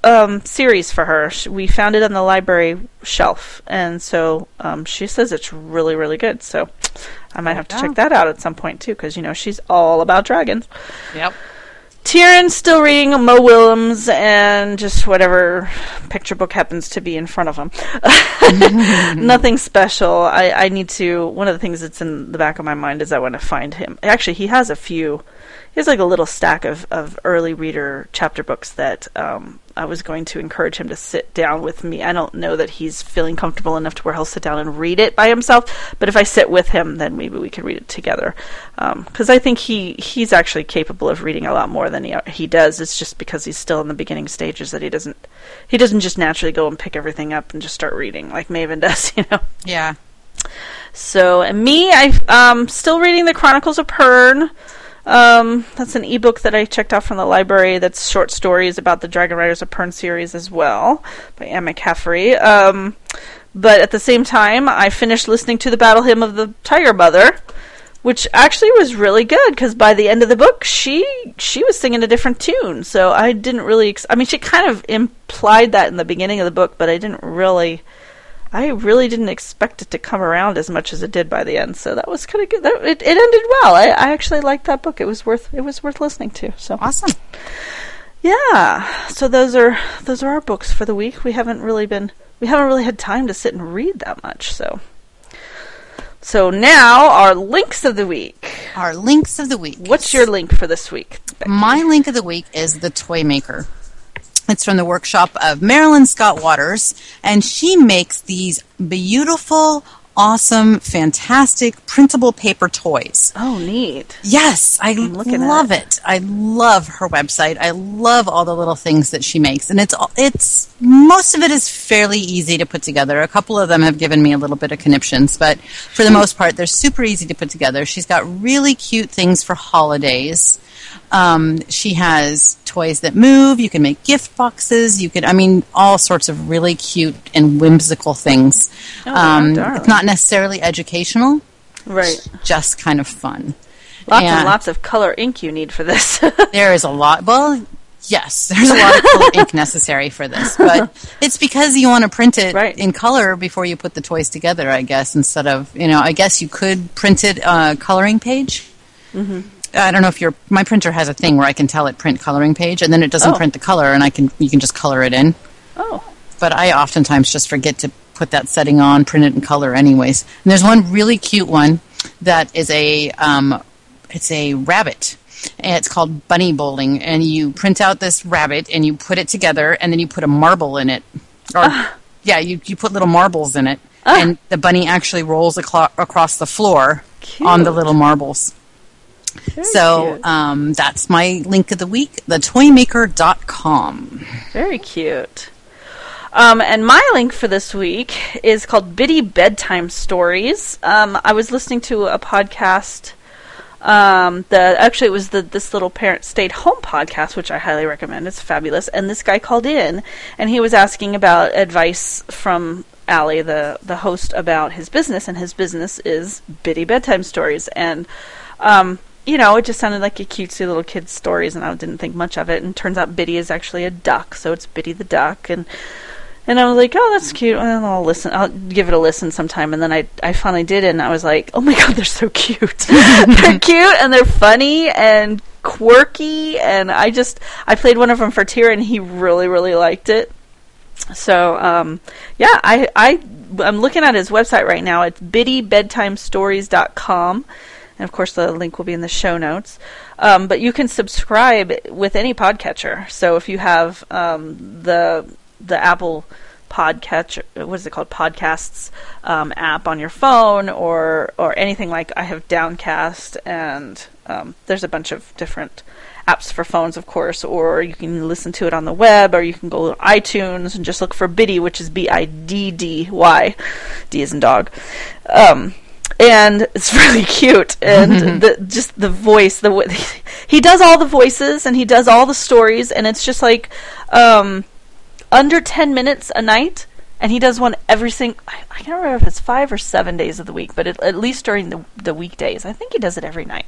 um, series for her. We found it on the library shelf, and so um, she says it's really, really good. So I might have to check that out at some point too, because you know she's all about dragons. Yep. Tyrion's still reading Mo Willems and just whatever picture book happens to be in front of him. Nothing special. I, I need to. One of the things that's in the back of my mind is I want to find him. Actually, he has a few. He has like a little stack of, of early reader chapter books that um, I was going to encourage him to sit down with me. I don't know that he's feeling comfortable enough to where he'll sit down and read it by himself. But if I sit with him, then maybe we can read it together. Because I think he he's actually capable of reading a lot more than he he does. It's just because he's still in the beginning stages that he doesn't he doesn't just naturally go and pick everything up and just start reading like Maven does. You know. Yeah. So, and me, I um still reading the Chronicles of Pern. Um, that's an ebook that I checked out from the library. That's short stories about the Dragon Riders of Pern series as well by Anne McCaffrey. Um, but at the same time, I finished listening to the Battle Hymn of the Tiger Mother, which actually was really good because by the end of the book, she she was singing a different tune. So I didn't really. Ex- I mean, she kind of implied that in the beginning of the book, but I didn't really. I really didn't expect it to come around as much as it did by the end. So that was kind of good. That, it, it ended well. I, I actually liked that book. It was worth it was worth listening to. So Awesome. yeah. So those are those are our books for the week. We haven't really been we haven't really had time to sit and read that much. So so now our links of the week. Our links of the week. What's your link for this week? Becky? My link of the week is the Toy Maker. It's from the workshop of Marilyn Scott Waters, and she makes these beautiful, awesome, fantastic printable paper toys. oh, neat. Yes, I love it. I love her website. I love all the little things that she makes, and it's all- it's most of it is fairly easy to put together. A couple of them have given me a little bit of conniptions, but for the most part, they're super easy to put together. She's got really cute things for holidays. Um, she has toys that move. You can make gift boxes. You could, I mean, all sorts of really cute and whimsical things. Oh, um, it's not necessarily educational, Right. just kind of fun. Lots And- and lots of color ink you need for this. there is a lot. Well, yes, there's a lot of color ink necessary for this, but it's because you want to print it Right. in color before you put the toys together. I guess instead of you know, I guess you could print it uh, coloring page. Mm-hmm. I don't know if your my printer has a thing where I can tell it print coloring page, and then it doesn't Oh. print the color, and I can you can just color it in. oh. But I oftentimes just forget to put that setting on, print it in color, anyways. And there's one really cute one that is a um, it's a rabbit. And it's called bunny bowling, and you print out this rabbit and you put it together, and then you put a marble in it, or yeah, you you put little marbles in it, and the bunny actually rolls aclo- across the floor on the little marbles. Very so um, that's my link of the week, thetoymaker.com. Very cute. Um, and my link for this week is called Biddy Bedtime Stories. Um, I was listening to a podcast. Um, the actually it was the this little parent stayed home podcast, which I highly recommend. It's fabulous. And this guy called in, and he was asking about advice from Allie, the the host, about his business, and his business is Biddy Bedtime Stories, and um, you know, it just sounded like a cutesy little kid's stories, and I didn't think much of it. And turns out Biddy is actually a duck, so it's Biddy the duck, and and I was like, oh, that's cute. And I'll listen. I'll give it a listen sometime. And then I I finally did it, and I was like, oh my god, they're so cute. they're cute and they're funny and quirky. And I just I played one of them for Tyr, and he really really liked it. So um, yeah, I I I'm looking at his website right now. It's biddybedtimestories.com. And of course, the link will be in the show notes. Um, but you can subscribe with any podcatcher. So if you have um, the the Apple podcatcher, what is it called, podcasts um, app on your phone, or or anything like I have Downcast, and um, there's a bunch of different apps for phones, of course, or you can listen to it on the web, or you can go to iTunes and just look for Biddy, which is B I D D Y, D is in dog. Um, and it's really cute, and the just the voice, the he does all the voices and he does all the stories, and it's just like um, under ten minutes a night. And he does one every single. I I can't remember if it's five or seven days of the week, but it, at least during the the weekdays, I think he does it every night.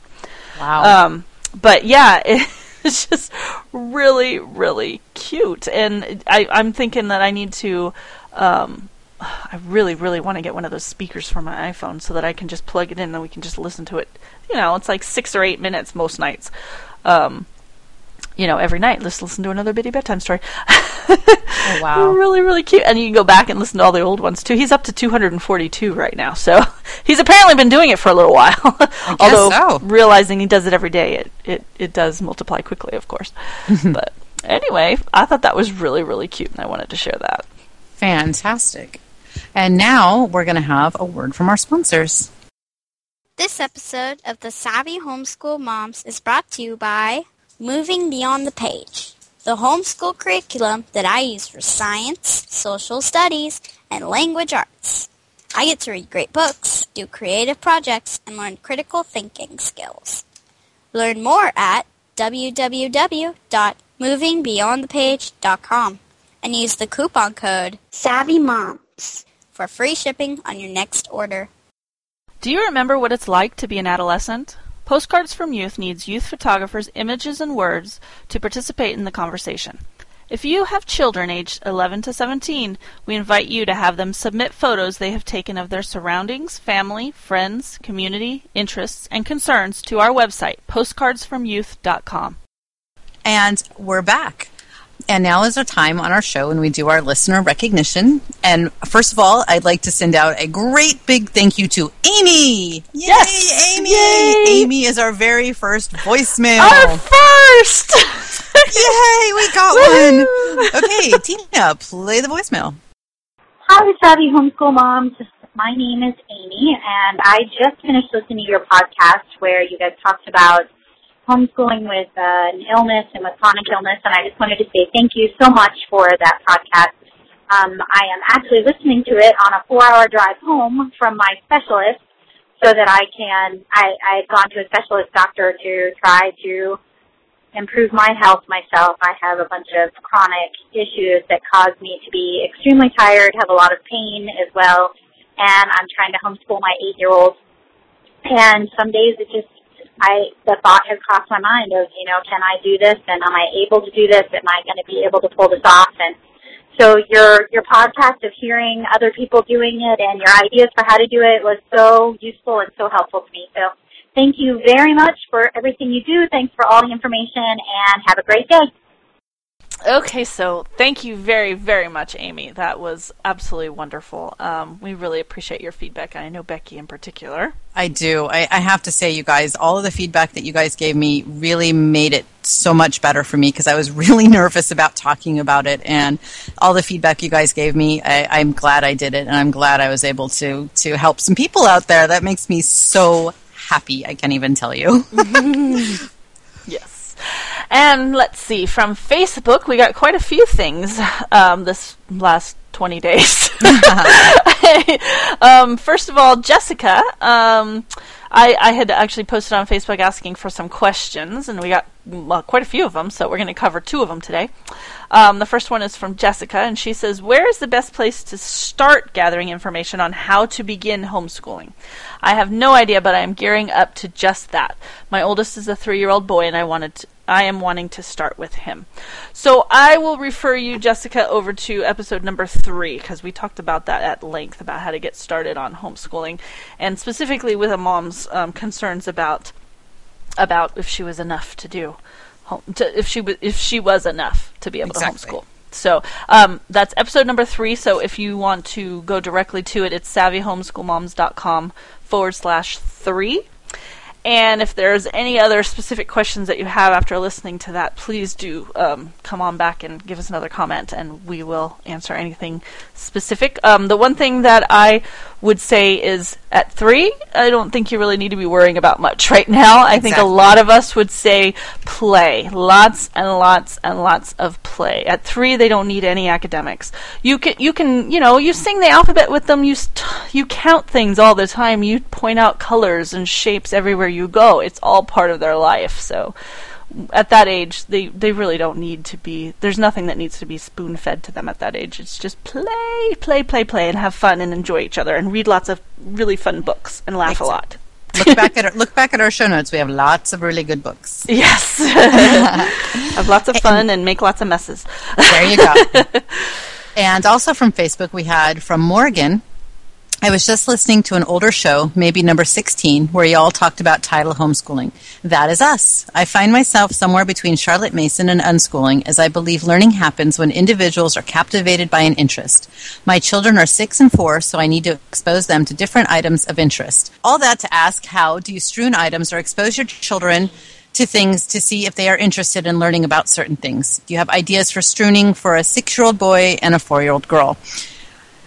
Wow. Um, but yeah, it's just really, really cute. And I, I'm thinking that I need to. Um, I really, really want to get one of those speakers for my iPhone so that I can just plug it in and we can just listen to it. You know, it's like six or eight minutes most nights. Um, you know, every night, let's listen to another Biddy bedtime story. oh, wow. Really, really cute. And you can go back and listen to all the old ones too. He's up to 242 right now, so he's apparently been doing it for a little while. Although so. realizing he does it every day, it, it, it does multiply quickly, of course. but Anyway, I thought that was really, really cute, and I wanted to share that. Fantastic. And now we're going to have a word from our sponsors. This episode of the Savvy Homeschool Moms is brought to you by Moving Beyond the Page, the homeschool curriculum that I use for science, social studies, and language arts. I get to read great books, do creative projects, and learn critical thinking skills. Learn more at www.movingbeyondthepage.com and use the coupon code Savvy Moms. For free shipping on your next order. Do you remember what it's like to be an adolescent? Postcards from Youth needs youth photographers' images and words to participate in the conversation. If you have children aged 11 to 17, we invite you to have them submit photos they have taken of their surroundings, family, friends, community, interests, and concerns to our website, postcardsfromyouth.com. And we're back. And now is our time on our show when we do our listener recognition. And first of all, I'd like to send out a great big thank you to Amy. Yay, Yes! Amy! Yay! Amy is our very first voicemail. Our first! Yay, we got one. Okay, Tina, play the voicemail. Hi, Savvy Homeschool Moms. My name is Amy, and I just finished listening to your podcast where you guys talked about homeschooling with uh, an illness and with chronic illness, and I just wanted to say thank you so much for that podcast. Um, I am actually listening to it on a four-hour drive home from my specialist so that I can, I, I've gone to a specialist doctor to try to improve my health myself. I have a bunch of chronic issues that cause me to be extremely tired, have a lot of pain as well, and I'm trying to homeschool my eight-year-old. And some days it just, I, the thought has crossed my mind of, you know, can I do this? And am I able to do this? Am I going to be able to pull this off? And so your, your podcast of hearing other people doing it and your ideas for how to do it was so useful and so helpful to me. So thank you very much for everything you do. Thanks for all the information and have a great day. Okay, so thank you very, very much, Amy. That was absolutely wonderful. Um, we really appreciate your feedback, and I know Becky in particular. I do. I, I have to say, you guys, all of the feedback that you guys gave me really made it so much better for me because I was really nervous about talking about it. And all the feedback you guys gave me, I, I'm glad I did it, and I'm glad I was able to to help some people out there. That makes me so happy. I can't even tell you. And let's see, from Facebook, we got quite a few things um, this last 20 days. um, first of all, Jessica, um, I, I had actually posted on Facebook asking for some questions, and we got well, quite a few of them, so we're going to cover two of them today. Um, the first one is from Jessica, and she says, Where is the best place to start gathering information on how to begin homeschooling? I have no idea, but I am gearing up to just that. My oldest is a three year old boy, and I wanted to, I am wanting to start with him. So I will refer you, Jessica, over to episode number three because we talked about that at length about how to get started on homeschooling, and specifically with a mom's um, concerns about about if she was enough to do, home, to, if she w- if she was enough to be able Exactly. to homeschool. So um, that's episode number three. So if you want to go directly to it, it's savvyhomeschoolmoms.com forward slash three. And if there's any other specific questions that you have after listening to that, please do um, come on back and give us another comment, and we will answer anything specific. Um, the one thing that I would say is at three, I don't think you really need to be worrying about much right now. I think a lot of us would say play, lots and lots and lots of play. At three, they don't need any academics. You can, you can, you know, you sing the alphabet with them. You st- you count things all the time. You point out colors and shapes everywhere you go. It's all part of their life. So at that age, they they really don't need to be. There's nothing that needs to be spoon fed to them at that age. It's just play, play, play, play, and have fun and enjoy each other and read lots of really fun books and laugh a lot. look back at our, look back at our show notes. We have lots of really good books. Yes. have lots of fun and make lots of messes. There you go. and also from Facebook, we had from Morgan. I was just listening to an older show, maybe number 16, where y'all talked about tidal homeschooling. That is us. I find myself somewhere between Charlotte Mason and unschooling, as I believe learning happens when individuals are captivated by an interest. My children are six and four, so I need to expose them to different items of interest. All that to ask how do you strewn items or expose your children to things to see if they are interested in learning about certain things. Do you have ideas for strewing for a six year old boy and a four year old girl?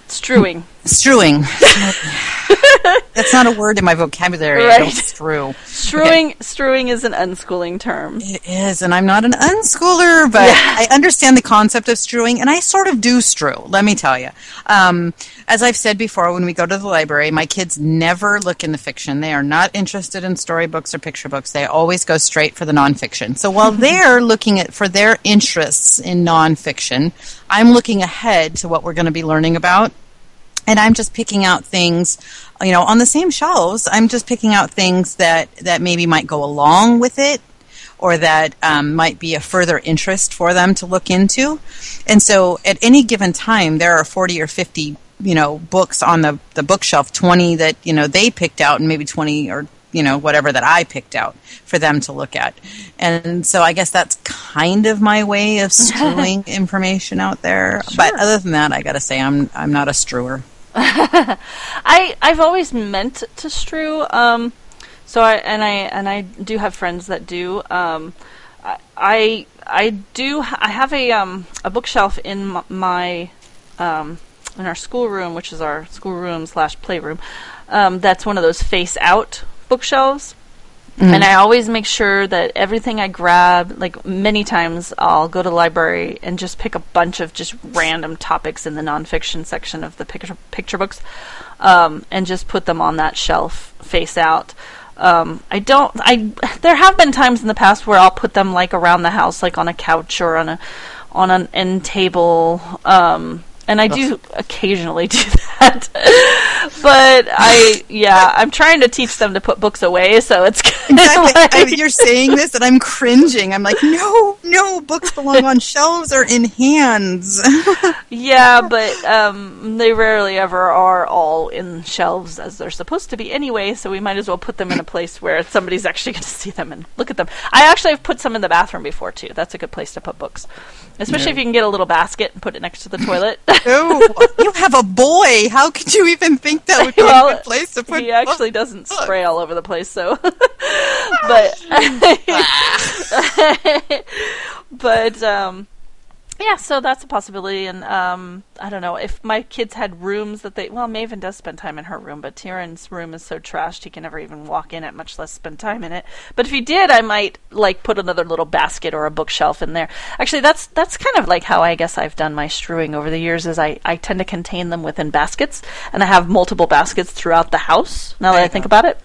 Strewing. Strewing. That's not a word in my vocabulary. I don't strew. Strewing. Strewing is an unschooling term. It is, and I'm not an unschooler, but I understand the concept of strewing, and I sort of do strew, let me tell you. Um, as I've said before, when we go to the library, my kids never look in the fiction. They are not interested in storybooks or picture books. They always go straight for the nonfiction. So while they're looking at for their interests in nonfiction, I'm looking ahead to what we're going to be learning about and I'm just picking out things, you know, on the same shelves. I'm just picking out things that that maybe might go along with it, or that um, might be a further interest for them to look into. And so, at any given time, there are 40 or 50, you know, books on the the bookshelf. 20 that you know they picked out, and maybe 20 or you know whatever that I picked out for them to look at. And so, I guess that's kind of my way of strewing information out there. But other than that, I got to say, I'm I'm not a strewer. I I've always meant to strew. Um, so I and I and I do have friends that do. Um, I I, do. I have a um a bookshelf in my um in our schoolroom, which is our schoolroom slash playroom. Um, that's one of those face out bookshelves. And I always make sure that everything I grab, like many times, I'll go to the library and just pick a bunch of just random topics in the nonfiction section of the picture picture books, um, and just put them on that shelf face out. Um, I don't. I there have been times in the past where I'll put them like around the house, like on a couch or on a on an end table. Um, and I do occasionally do that. but I, yeah, I'm trying to teach them to put books away, so it's Exactly. of I, like, you're saying this, and I'm cringing. I'm like, no, no, books belong on shelves or in hands. yeah, but um, they rarely ever are all in shelves as they're supposed to be anyway. So we might as well put them in a place where somebody's actually going to see them and look at them. I actually have put some in the bathroom before too. That's a good place to put books, especially if you can get a little basket and put it next to the toilet. oh, you have a boy. How could you even think that would be a good place to put? he actually doesn't spray all over the place, so. but, but um, yeah, so that's a possibility, and um, I don't know if my kids had rooms that they. Well, Maven does spend time in her room, but Tieran's room is so trashed he can never even walk in it, much less spend time in it. But if he did, I might like put another little basket or a bookshelf in there. Actually, that's that's kind of like how I guess I've done my strewing over the years. Is I I tend to contain them within baskets, and I have multiple baskets throughout the house. Now that I think go. about it,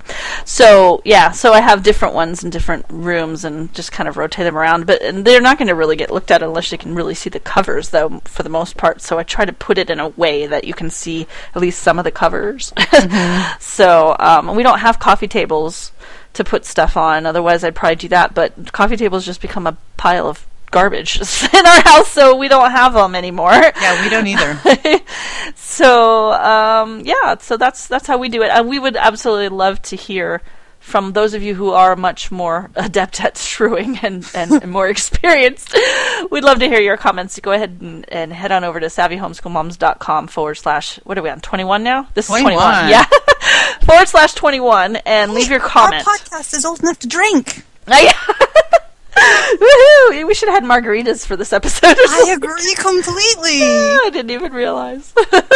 so yeah, so I have different ones in different rooms and just kind of rotate them around. But and they're not going to really get looked at unless you can really see the covers, though, for the most part. So I try to put it in a way that you can see at least some of the covers. so um, we don't have coffee tables to put stuff on. Otherwise, I'd probably do that. But coffee tables just become a pile of garbage in our house, so we don't have them anymore. Yeah, we don't either. so um, yeah, so that's that's how we do it. And we would absolutely love to hear from those of you who are much more adept at strewing and, and, and more experienced. We'd love to hear your comments. Go ahead and, and head on over to savvyhomeschoolmoms.com forward slash, what are we on, 21 now? This is 21. 21. Yeah. forward slash 21 and leave your comment. Our podcast is old enough to drink. Woohoo! We should have had margaritas for this episode. I agree completely. I didn't even realize.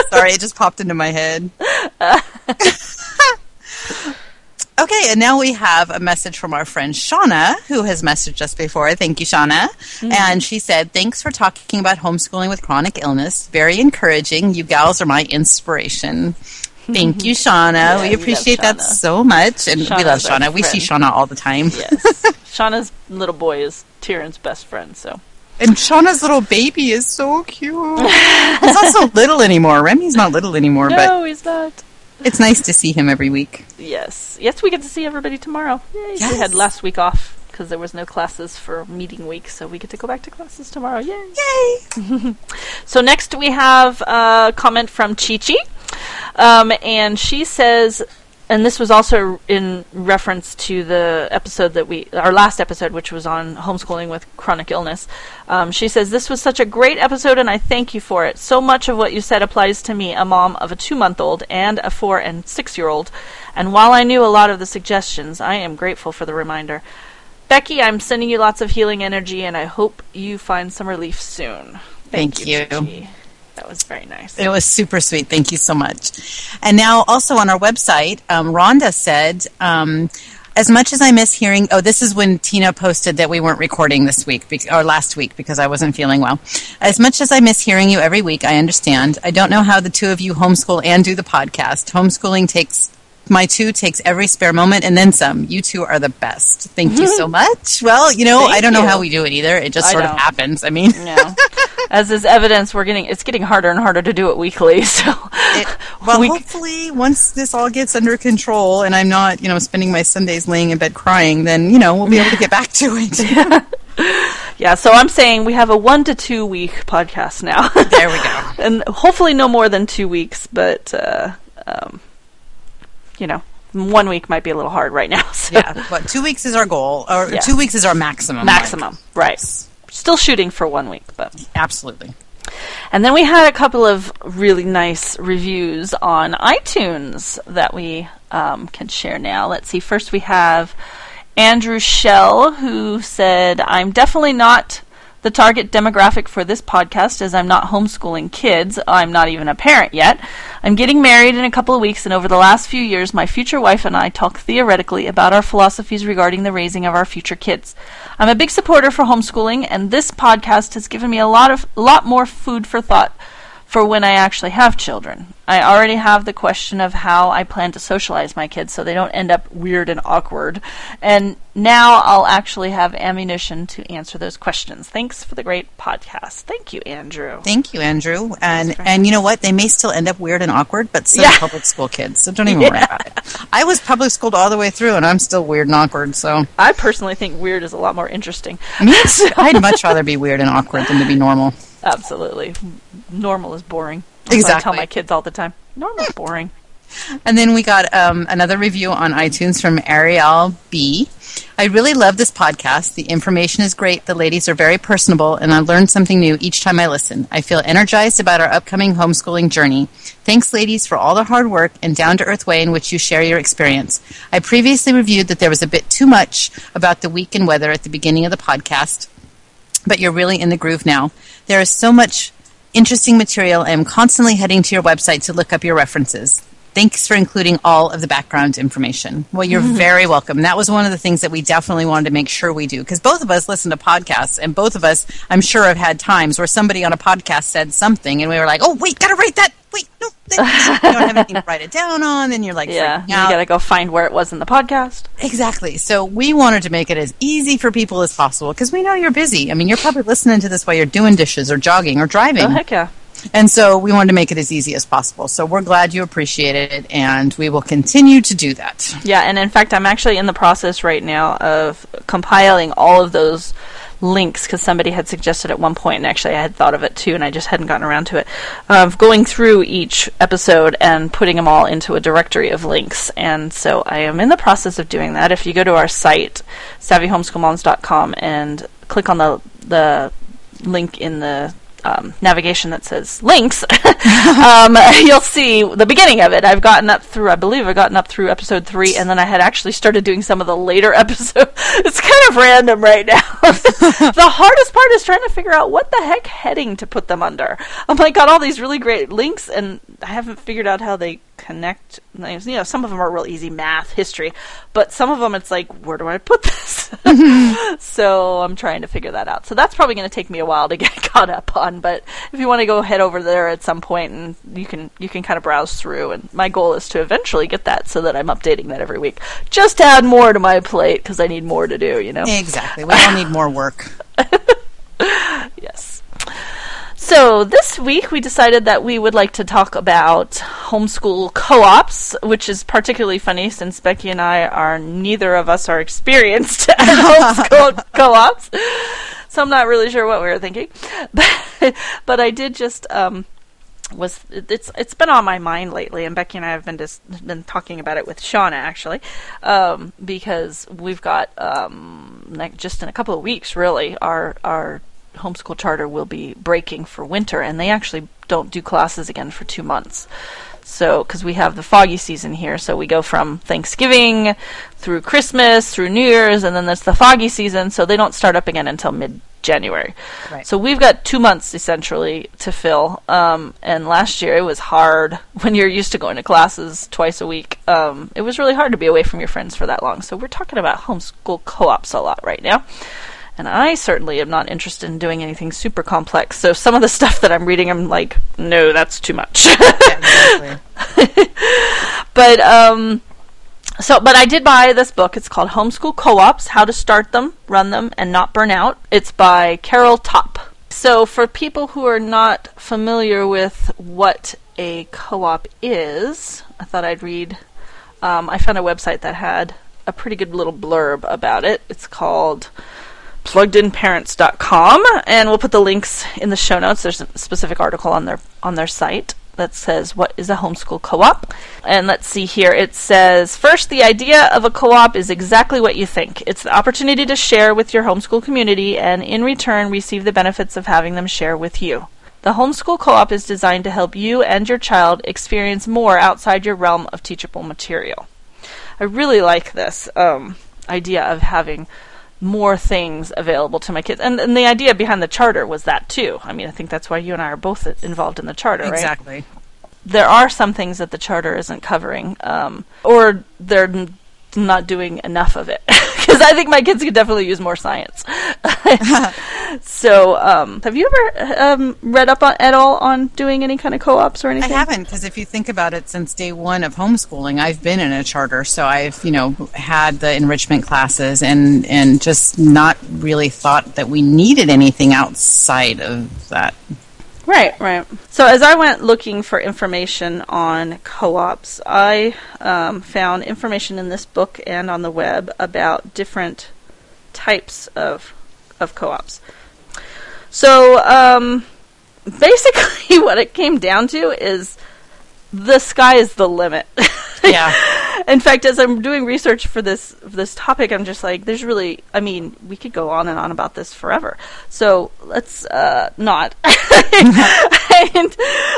Sorry, it just popped into my head. Okay, and now we have a message from our friend Shauna, who has messaged us before. Thank you, Shauna. Mm-hmm. And she said, Thanks for talking about homeschooling with chronic illness. Very encouraging. You gals are my inspiration. Mm-hmm. Thank you, Shauna. we we appreciate that so much. And we love Shauna. We see. Shauna all the time. yes. Shauna's little boy is Tieran's best friend, so. And Shauna's little baby is so cute. He's not so little anymore. Remy's not little anymore, but No, he's not. It's nice to see him every week. Yes. Yes, we get to see everybody tomorrow. Yay. Yes. We had last week off because there was no classes for meeting week, so we get to go back to classes tomorrow. Yay. Yay! So next we have a comment from Chi Chi. Um, and she says, and this was also in reference to the episode that we, our last episode, which was on homeschooling with chronic illness. Um, she says, This was such a great episode, and I thank you for it. So much of what you said applies to me, a mom of a two month old and a four and six year old. And while I knew a lot of the suggestions, I am grateful for the reminder. Becky, I'm sending you lots of healing energy, and I hope you find some relief soon. Thank you. Becky. That was very nice. It was super sweet. Thank you so much. And now, also on our website, um, Rhonda said, um, as much as I miss hearing, oh, this is when Tina posted that we weren't recording this week or last week because I wasn't feeling well. As much as I miss hearing you every week, I understand. I don't know how the two of you homeschool and do the podcast. Homeschooling takes my two takes every spare moment and then some. You two are the best. Thank you so much. Well, you know, Thank I don't know you. how we do it either. It just I sort of don't. happens. I mean, Yeah. As is evidence, we're getting it's getting harder and harder to do it weekly. So, It, well, we- hopefully, once this all gets under control and I'm not, you know, spending my Sundays laying in bed crying, then you know we'll be able to get back to it. yeah. So I'm saying we have a one to two week podcast now. there we go. and hopefully no more than two weeks, but uh, um, you know, one week might be a little hard right now. So. Yeah, but two weeks is our goal, or Yeah. two weeks is our maximum. maximum, right? Still shooting for one week, but absolutely. and then we had a couple of really nice reviews on iTunes that we um, can share now. Let's see. First, we have Andrew Shell who said, "I'm definitely not." The target demographic for this podcast is I'm not homeschooling kids. I'm not even a parent yet. I'm getting married in a couple of weeks, and over the last few years, my future wife and I talk theoretically about our philosophies regarding the raising of our future kids. I'm a big supporter for homeschooling, and this podcast has given me a lot of lot more food for thought for when I actually have children. I already have the question of how I plan to socialize my kids so they don't end up weird and awkward. And now I'll actually have ammunition to answer those questions. Thanks for the great podcast. Thank you, Andrew. Thank you, Andrew. And and you know what? They may still end up weird and awkward, but so Yeah. public school kids. So don't even worry about it. I was public schooled all the way through, and I'm still weird and awkward. So I personally think weird is a lot more interesting. me. I'd much rather be weird and awkward than to be normal. Absolutely. Normal is boring. That's what I tell my kids all the time. Normal is boring. And then we got um, another review on iTunes from Ariel B. I really love this podcast. The information is great. The ladies are very personable, and I learn something new each time I listen. I feel energized about our upcoming homeschooling journey. Thanks, ladies, for all the hard work and down to earth way in which you share your experience. I previously reviewed that there was a bit too much about the week and weather at the beginning of the podcast but you're really in the groove now. There is so much interesting material. I am constantly heading to your website to look up your references. Thanks for including all of the background information. Well, you're mm-hmm. very welcome. That was one of the things that we definitely wanted to make sure we do because both of us listen to podcasts and both of us, I'm sure, have had times where somebody on a podcast said something and we were like, oh, wait, gotta write that. Wait, no, you don't have anything to write it down on. Then you're like, Yeah. You gotta go find where it was in the podcast. Exactly. So we wanted to make it as easy for people as possible because we know you're busy. I mean, you're probably listening to this while you're doing dishes or jogging or driving. Oh, heck yeah. And so we wanted to make it as easy as possible. So we're glad you appreciate it and we will continue to do that. Yeah, and in fact, I'm actually in the process right now of compiling all of those links because somebody had suggested at one point, and actually I had thought of it too, and I just hadn't gotten around to it, of going through each episode and putting them all into a directory of links. And so I am in the process of doing that. If you go to our site, savvyhomeschoolmoms.com, and click on the the link in the um, navigation that says links, um, you'll see the beginning of it. I've gotten up through, I believe, I've gotten up through episode three, and then I had actually started doing some of the later episodes. It's kind of random right now. the hardest part is trying to figure out what the heck heading to put them under. I'm like, got all these really great links, and I haven't figured out how they connect. You know, some of them are real easy math, history, but some of them it's like, where do I put this? Mm-hmm. so I'm trying to figure that out. So that's probably going to take me a while to get caught up on. But if you want to go head over there at some point, and you can you can kind of browse through. And my goal is to eventually get that so that I'm updating that every week, just to add more to my plate because I need more to do. You know. Exactly. We all need more work. Yes. So this week we decided that we would like to talk about homeschool co-ops, which is particularly funny since Becky and I are neither of us are experienced at homeschool co-ops. So I'm not really sure what we were thinking, but but I did just um, was it's it's been on my mind lately, and Becky and I have been just been talking about it with Shauna actually, um, because we've got um, like just in a couple of weeks, really, our our homeschool charter will be breaking for winter, and they actually don't do classes again for two months. So, because we have the foggy season here, so we go from Thanksgiving through Christmas, through New Year's, and then there's the foggy season, so they don't start up again until mid January. Right. So we've got two months essentially to fill. Um, and last year it was hard when you're used to going to classes twice a week. Um, it was really hard to be away from your friends for that long. So we're talking about homeschool co-ops a lot right now. And I certainly am not interested in doing anything super complex. So some of the stuff that I'm reading, I'm like, no, that's too much. but um, so, but I did buy this book. It's called Homeschool Co-ops: How to Start Them, Run Them, and Not Burn Out. It's by Carol Topp. So, for people who are not familiar with what a co-op is, I thought I'd read. Um, I found a website that had a pretty good little blurb about it. It's called pluggedinparents.com and we'll put the links in the show notes. There's a specific article on their on their site that says what is a homeschool co-op. And let's see here. It says first the idea of a co-op is exactly what you think. It's the opportunity to share with your homeschool community and in return receive the benefits of having them share with you. The homeschool co-op is designed to help you and your child experience more outside your realm of teachable material. I really like this um, idea of having more things available to my kids. And, and the idea behind the charter was that too. I mean, I think that's why you and I are both involved in the charter, right? Exactly. There are some things that the charter isn't covering, um, or they're n- not doing enough of it. Because I think my kids could definitely use more science. so, um, have you ever um, read up on, at all on doing any kind of co-ops or anything? I haven't because if you think about it, since day one of homeschooling, I've been in a charter, so I've you know had the enrichment classes and and just not really thought that we needed anything outside of that. Right, right. So as I went looking for information on co-ops, I um, found information in this book and on the web about different types of of co-ops. So um, basically, what it came down to is the sky is the limit. Yeah. In fact, as I'm doing research for this this topic, I'm just like, there's really, I mean, we could go on and on about this forever. So let's uh, not. and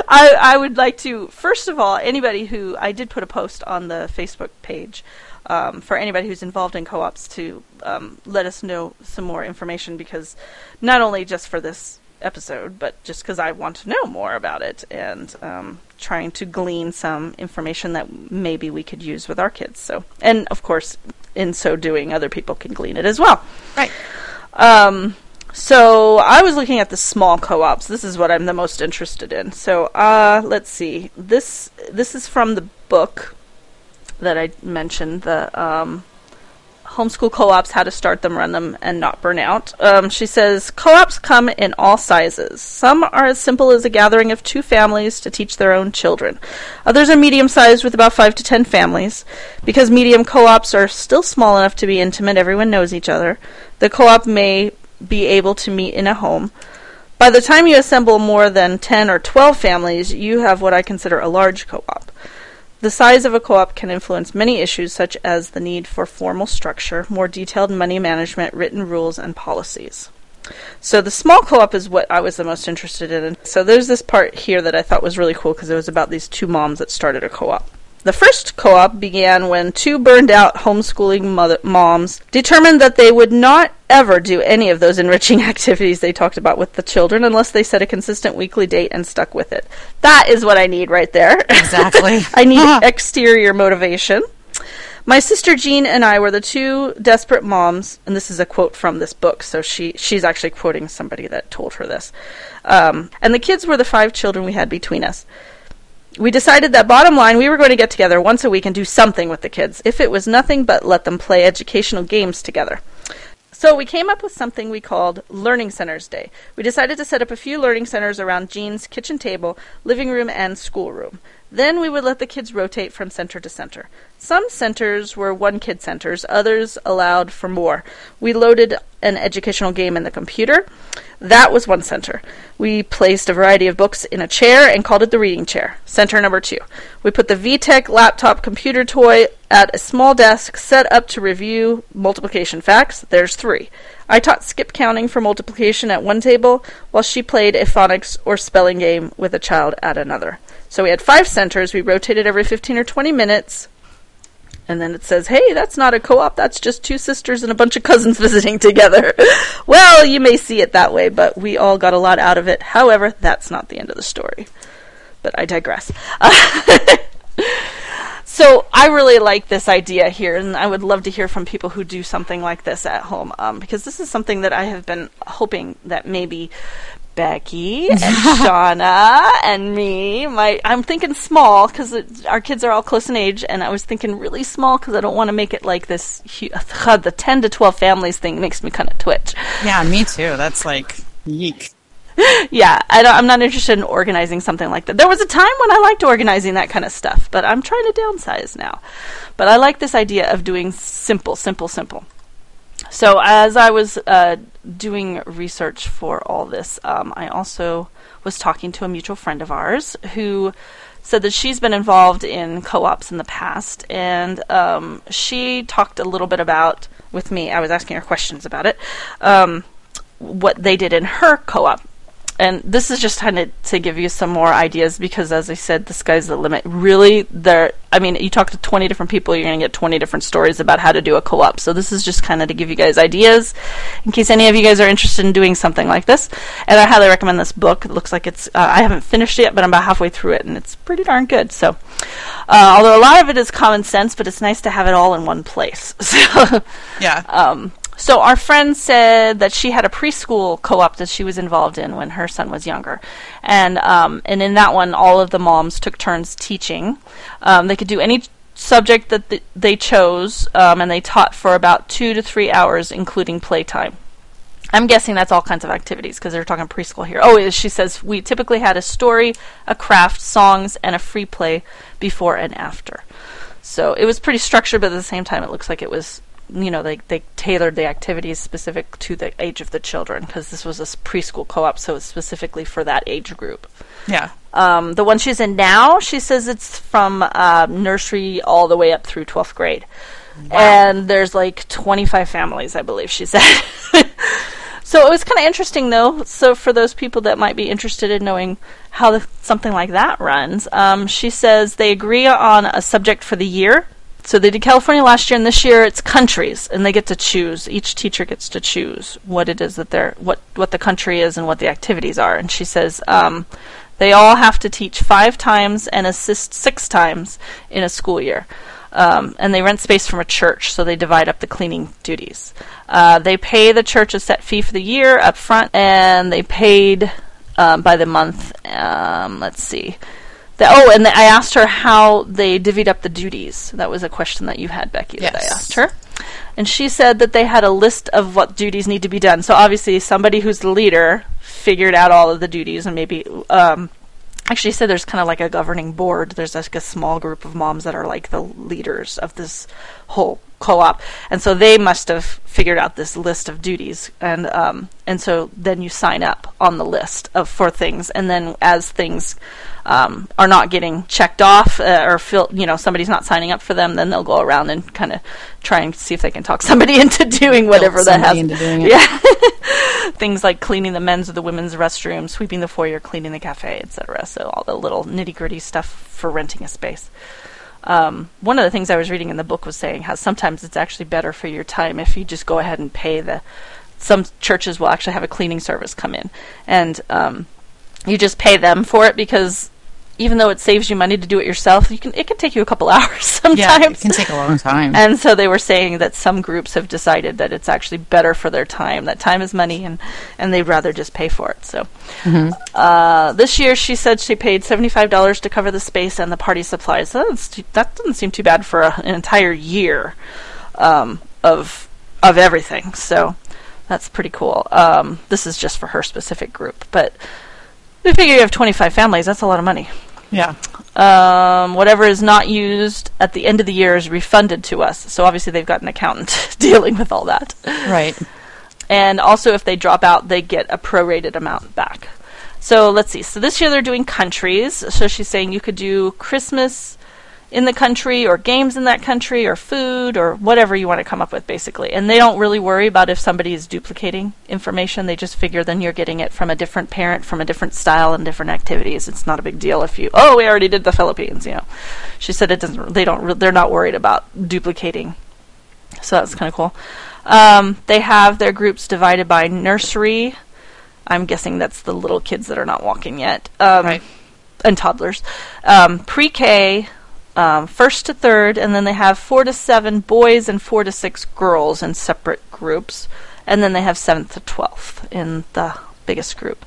I, I would like to, first of all, anybody who I did put a post on the Facebook page. Um, for anybody who's involved in co-ops to um, let us know some more information because not only just for this episode, but just because I want to know more about it and um, trying to glean some information that maybe we could use with our kids. So, and of course, in so doing, other people can glean it as well. Right. Um, so I was looking at the small co-ops. This is what I'm the most interested in. So, uh, let's see. This this is from the book that I mentioned. The um, homeschool co-ops, how to start them, run them, and not burn out. Um, she says co-ops come in all sizes. Some are as simple as a gathering of two families to teach their own children. Others are medium-sized with about five to ten families. Because medium co-ops are still small enough to be intimate, everyone knows each other. The co-op may be able to meet in a home. By the time you assemble more than 10 or 12 families, you have what I consider a large co-op. The size of a co-op can influence many issues such as the need for formal structure, more detailed money management, written rules, and policies. So the small co-op is what I was the most interested in. So there's this part here that I thought was really cool because it was about these two moms that started a co-op. The first co-op began when two burned out homeschooling mother- moms determined that they would not ever do any of those enriching activities they talked about with the children unless they set a consistent weekly date and stuck with it. That is what I need right there. Exactly. I need exterior motivation. My sister Jean and I were the two desperate moms, and this is a quote from this book, so she she's actually quoting somebody that told her this. Um, and the kids were the five children we had between us. We decided that bottom line, we were going to get together once a week and do something with the kids, if it was nothing but let them play educational games together. So we came up with something we called Learning Centers Day. We decided to set up a few learning centers around Jean's kitchen table, living room, and schoolroom. Then we would let the kids rotate from center to center. Some centers were one kid centers, others allowed for more. We loaded an educational game in the computer. That was one center. We placed a variety of books in a chair and called it the reading chair. Center number two. We put the VTech laptop computer toy at a small desk set up to review multiplication facts. There's three. I taught skip counting for multiplication at one table, while she played a phonics or spelling game with a child at another. So we had five centers. We rotated every 15 or 20 minutes. And then it says, hey, that's not a co op, that's just two sisters and a bunch of cousins visiting together. well, you may see it that way, but we all got a lot out of it. However, that's not the end of the story. But I digress. so I really like this idea here, and I would love to hear from people who do something like this at home, um, because this is something that I have been hoping that maybe Becky and Shauna and me. My I'm thinking small because our kids are all close in age, and I was thinking really small because I don't want to make it like this. The ten to twelve families thing makes me kind of twitch. Yeah, me too. That's like yeek. Yeah, I don't, I'm not interested in organizing something like that. There was a time when I liked organizing that kind of stuff, but I'm trying to downsize now. But I like this idea of doing simple, simple, simple. So as I was uh, doing research for all this, um, I also was talking to a mutual friend of ours who said that she's been involved in co-ops in the past, and um, she talked a little bit about with me. I was asking her questions about it, um, what they did in her co-op. And this is just kind of to give you some more ideas because, as I said, the sky's the limit. Really, there. I mean, you talk to twenty different people, you're going to get twenty different stories about how to do a co-op. So this is just kind of to give you guys ideas, in case any of you guys are interested in doing something like this. And I highly recommend this book. It looks like it's. Uh, I haven't finished it yet, but I'm about halfway through it, and it's pretty darn good. So, uh, although a lot of it is common sense, but it's nice to have it all in one place. So. Yeah. Um, so our friend said that she had a preschool co-op that she was involved in when her son was younger, and um, and in that one, all of the moms took turns teaching. Um, they could do any subject that th- they chose, um, and they taught for about two to three hours, including playtime. I'm guessing that's all kinds of activities because they're talking preschool here. Oh, she says we typically had a story, a craft, songs, and a free play before and after. So it was pretty structured, but at the same time, it looks like it was, you know, they they tailored the activities specific to the age of the children because this was a preschool co-op, so it's specifically for that age group. Yeah. Um, the one she's in now, she says it's from uh, nursery all the way up through 12th grade. And there's like 25 families, I believe she said. so it was kind of interesting, though. So for those people that might be interested in knowing how the, something like that runs, um, she says they agree on a subject for the year. So they did California last year, and this year it's countries, and they get to choose. Each teacher gets to choose what it is that they're what what the country is and what the activities are. And she says um, they all have to teach five times and assist six times in a school year. Um, and they rent space from a church, so they divide up the cleaning duties. Uh, they pay the church a set fee for the year up front, and they paid um, by the month. Um, let's see. The, oh, and the, I asked her how they divvied up the duties. That was a question that you had, Becky, that I asked her. And she said that they had a list of what duties need to be done. So obviously, somebody who's the leader figured out all of the duties, and maybe um, actually she said there's kind of like a governing board. There's like a small group of moms that are like the leaders of this whole co-op, and so they must have figured out this list of duties, and um, and so then you sign up on the list of for things, and then as things um, are not getting checked off uh, or feel, you know somebody's not signing up for them, then they'll go around and kind of try and see if they can talk somebody into doing whatever that has. somebody into doing it. Yeah, things like cleaning the men's or the women's restroom, sweeping the foyer, cleaning the cafe, etc. So all the little nitty gritty stuff for renting a space. Um, one of the things I was reading in the book was saying how sometimes it's actually better for your time if you just go ahead and pay the. Some churches will actually have a cleaning service come in, and um, you just pay them for it because even though it saves you money to do it yourself, you can it can take you a couple hours sometimes. Yeah, it can take a long time. And so they were saying that some groups have decided that it's actually better for their time. That time is money, and and they'd rather just pay for it. So uh, this year, she said she paid seventy five dollars to cover the space and the party supplies. So too, that doesn't seem too bad for a, an entire year um, of of everything. So that's pretty cool. Um, this is just for her specific group, but. We figure you have 25 families, that's a lot of money. Yeah. Um, whatever is not used at the end of the year is refunded to us. So obviously they've got an accountant dealing with all that. Right. And also if they drop out, they get a prorated amount back. So let's see. So this year they're doing countries. So she's saying you could do Christmas in the country or games in that country or food or whatever you want to come up with basically. And they don't really worry about if somebody is duplicating information. They just figure then you're getting it from a different parent from a different style and different activities. It's not a big deal if you oh we already did the philippines you know. She said it doesn't they don't they're not worried about duplicating. So that's kind of cool. Um, they have their groups divided by nursery. I'm guessing that's the little kids that are not walking yet. Um, Right. and toddlers. Um, pre-k um, first to third, and then they have four to seven boys and four to six girls in separate groups, and then they have seventh to twelfth in the biggest group.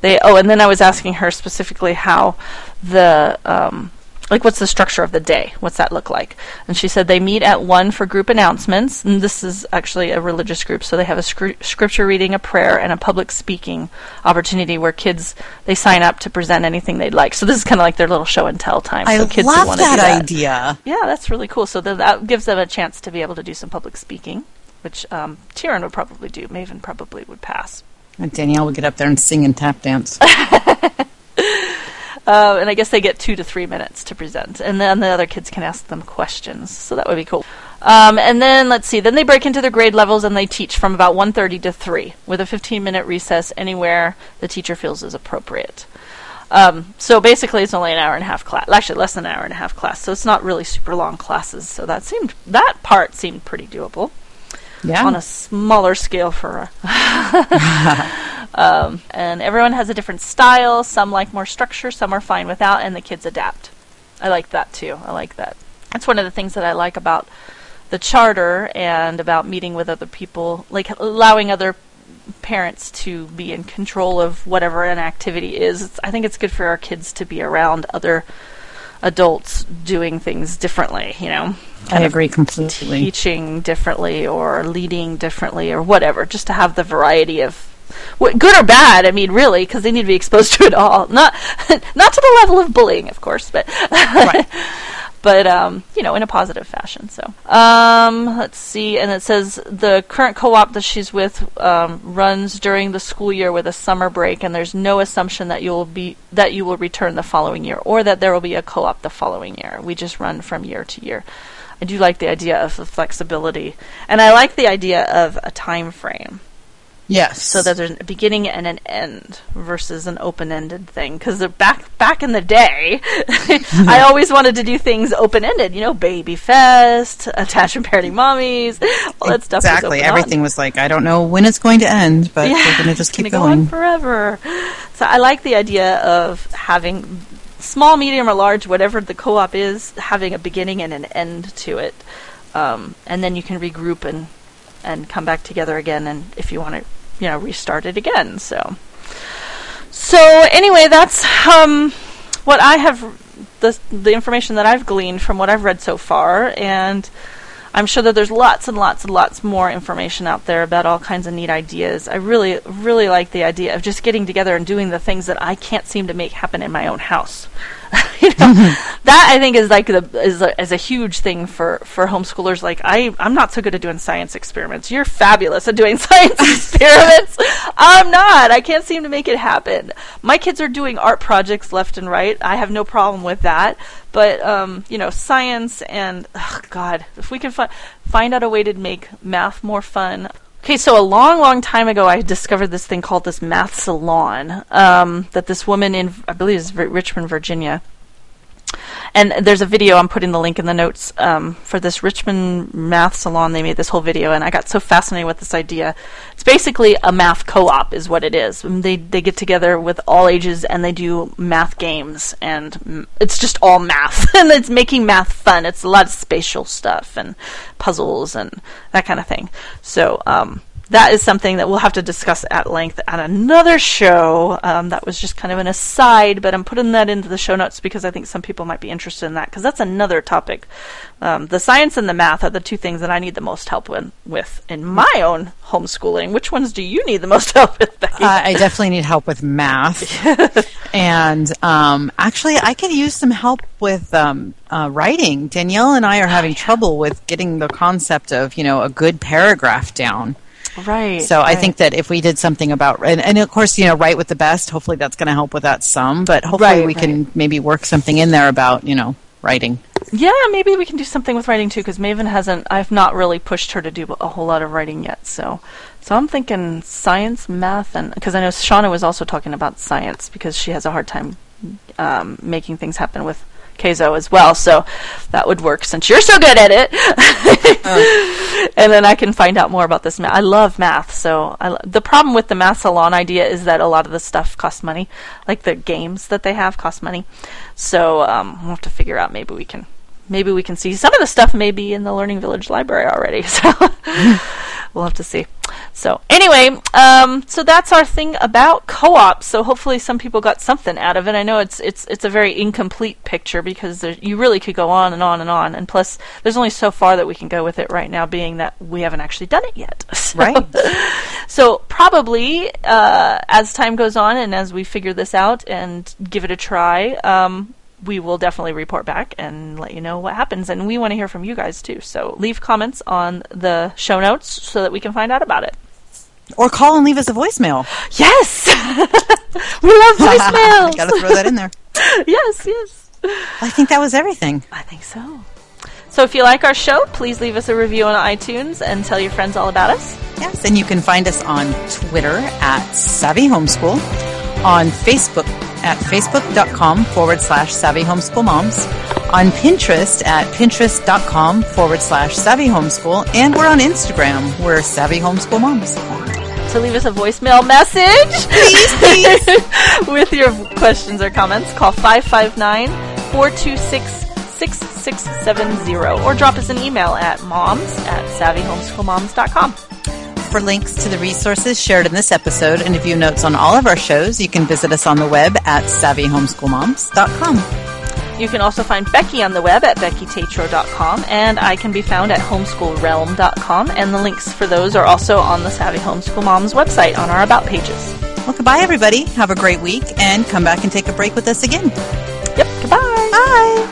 They oh, and then I was asking her specifically how the um, like what's the structure of the day? What's that look like? And she said they meet at one for group announcements, and this is actually a religious group, so they have a scr- scripture reading, a prayer, and a public speaking opportunity where kids they sign up to present anything they'd like. So this is kind of like their little show and tell time. I so kids love that, that idea. yeah, that's really cool. So then that gives them a chance to be able to do some public speaking, which um, Tyrion would probably do. Maven probably would pass. And Danielle would get up there and sing and tap dance. Uh, and I guess they get two to three minutes to present, and then the other kids can ask them questions. So that would be cool. Um, and then let's see. Then they break into their grade levels and they teach from about 1:30 to 3, with a 15-minute recess anywhere the teacher feels is appropriate. Um, so basically, it's only an hour and a half class. Actually, less than an hour and a half class. So it's not really super long classes. So that seemed that part seemed pretty doable. Yeah. on a smaller scale for um, and everyone has a different style. Some like more structure some are fine without and the kids adapt. I like that too. I like that. That's one of the things that i like about the charter and about meeting with other people like allowing other parents to be in control of whatever an activity is. It's- i think it's good for our kids to be around other adults doing things differently you know? I agree completely. teaching differently or leading differently or whatever, just to have the variety of what, good or bad. I mean, really, because they need to be exposed to it all. Not not to the level of bullying, of course, but but um, you know, in a positive fashion. So um, let's see, and it says the current co-op that she's with um, runs during the school year with a summer break, and there's no assumption that you'll be that you will return the following year or that there will be a co-op the following year. We just run from year to year. I do like the idea of the flexibility, and I like the idea of a time frame Yes. so that there's a beginning and an end versus an open-ended thing. Because back back in the day, I always wanted to do things open-ended. You know, baby fest, attachment parenting mommies, all that stuff. exactly. open on. Everything was like, I don't know when it's going to end, but we're going to just keep gonna go on forever. So I like the idea of having small, medium, or large, whatever the co-op is, having a beginning and an end to it, um, and then you can regroup and and come back together again, and if you want to, you know, restart it again. So, so anyway, that's um, what I have the the information that I've gleaned from what I've read so far, and I'm sure that there's lots and lots and lots more information out there about all kinds of neat ideas. I really, really like the idea of just getting together and doing the things that I can't seem to make happen in my own house. you know, that I think is like the is a, is a huge thing for for homeschoolers. Like I, I'm not so good at doing science experiments. You're fabulous at doing science experiments. I'm not. I can't seem to make it happen. My kids are doing art projects left and right. I have no problem with that. But um, you know, science and oh God, if we can fi- find out a way to make math more fun. Okay, so a long, long time ago, I discovered this thing called this math salon um, that this woman in, I believe, it's Richmond, Virginia. And there's a video. I'm putting the link in the notes um, for this Richmond math salon. They made this whole video, and I got so fascinated with this idea. It's basically a math co-op, is what it is. They they get together with all ages and they do math games, and mm, it's just all math, and it's making math fun. It's a lot of spatial stuff and puzzles and that kind of thing. So um, that is something that we'll have to discuss at length at another show. Um, that was just kind of an aside, but I'm putting that into the show notes because I think some people might be interested in that because that's another topic. Um, the science and the math are the two things that I need the most help with, with in my own homeschooling. Which ones do you need the most help with? Uh, I definitely need help with math. and um, actually, I could use some help with um, uh, writing. Danielle and I are having trouble with getting the concept of, you know, a good paragraph down. Right. So I think that if we did something about, and, and of course, you know, write with the best, hopefully that's going to help with that some, but hopefully Right, we can maybe work something in there about, you know, writing. Yeah, maybe we can do something with writing too, because Maven hasn't. I've not really pushed her to do a whole lot of writing yet. So, so I'm thinking science, math, and because I know Shauna was also talking about science because she has a hard time um, making things happen with Keizo as well. So that would work since you're so good at it. and then I can find out more about this math. I love math. So I, lo- the problem with the math salon idea is that a lot of the stuff costs money, like the games that they have cost money. So um, we'll have to figure out. Maybe we can. Maybe we can see some of the stuff may be in the Learning Village library already. So we'll have to see. So anyway, um, so that's our thing about co-op. So hopefully some people got something out of it. I know it's it's it's a very incomplete picture because there, you really could go on and on and on. And plus, there's only so far that we can go with it right now, being that we haven't actually done it yet. So, Right. So probably uh, as time goes on and as we figure this out and give it a try. Um, we will definitely report back and let you know what happens. And we want to hear from you guys too. So leave comments on the show notes so that we can find out about it. Or call and leave us a voicemail. Yes! we love voicemails! Got to throw that in there. yes, yes. I think that was everything. I think so. So if you like our show, please leave us a review on iTunes and tell your friends all about us. Yes, and you can find us on Twitter at Savvy Homeschool, on Facebook at facebook.com forward slash Savvy Homeschool Moms, on Pinterest at pinterest.com forward slash Savvy Homeschool, and we're on Instagram. We're Savvy Homeschool Moms. So leave us a voicemail message. Please, please. with your questions or comments. Call 559 426 6670 or drop us an email at moms at savvyhomeschoolmoms.com. For links to the resources shared in this episode and to view notes on all of our shows, you can visit us on the web at savvyhomeschoolmoms.com. You can also find Becky on the web at beckytatro.com, and I can be found at homeschoolrealm.com, and the links for those are also on the Savvy Homeschool Moms website on our About pages. Well, goodbye, everybody. Have a great week, and come back and take a break with us again. Yep, goodbye. Bye.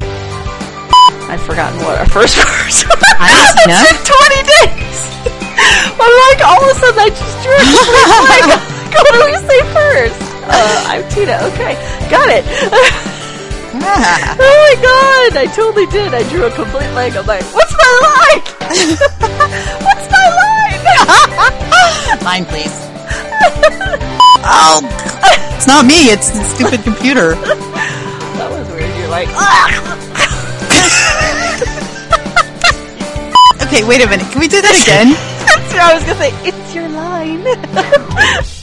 I've forgotten what our first words were. Tina. It's 20 days. I'm like, all of a sudden I just drew a complete blank. What do we say first? Uh, I'm Tina. Okay, got it. Ah. Oh my god, I totally did. I drew a complete blank. I'm like, what's my line? what's my line? Line, please. oh, it's not me. It's the stupid computer. that was weird. You're like, Okay, wait a minute. Can we do that again? That's what I was gonna say. It's your line.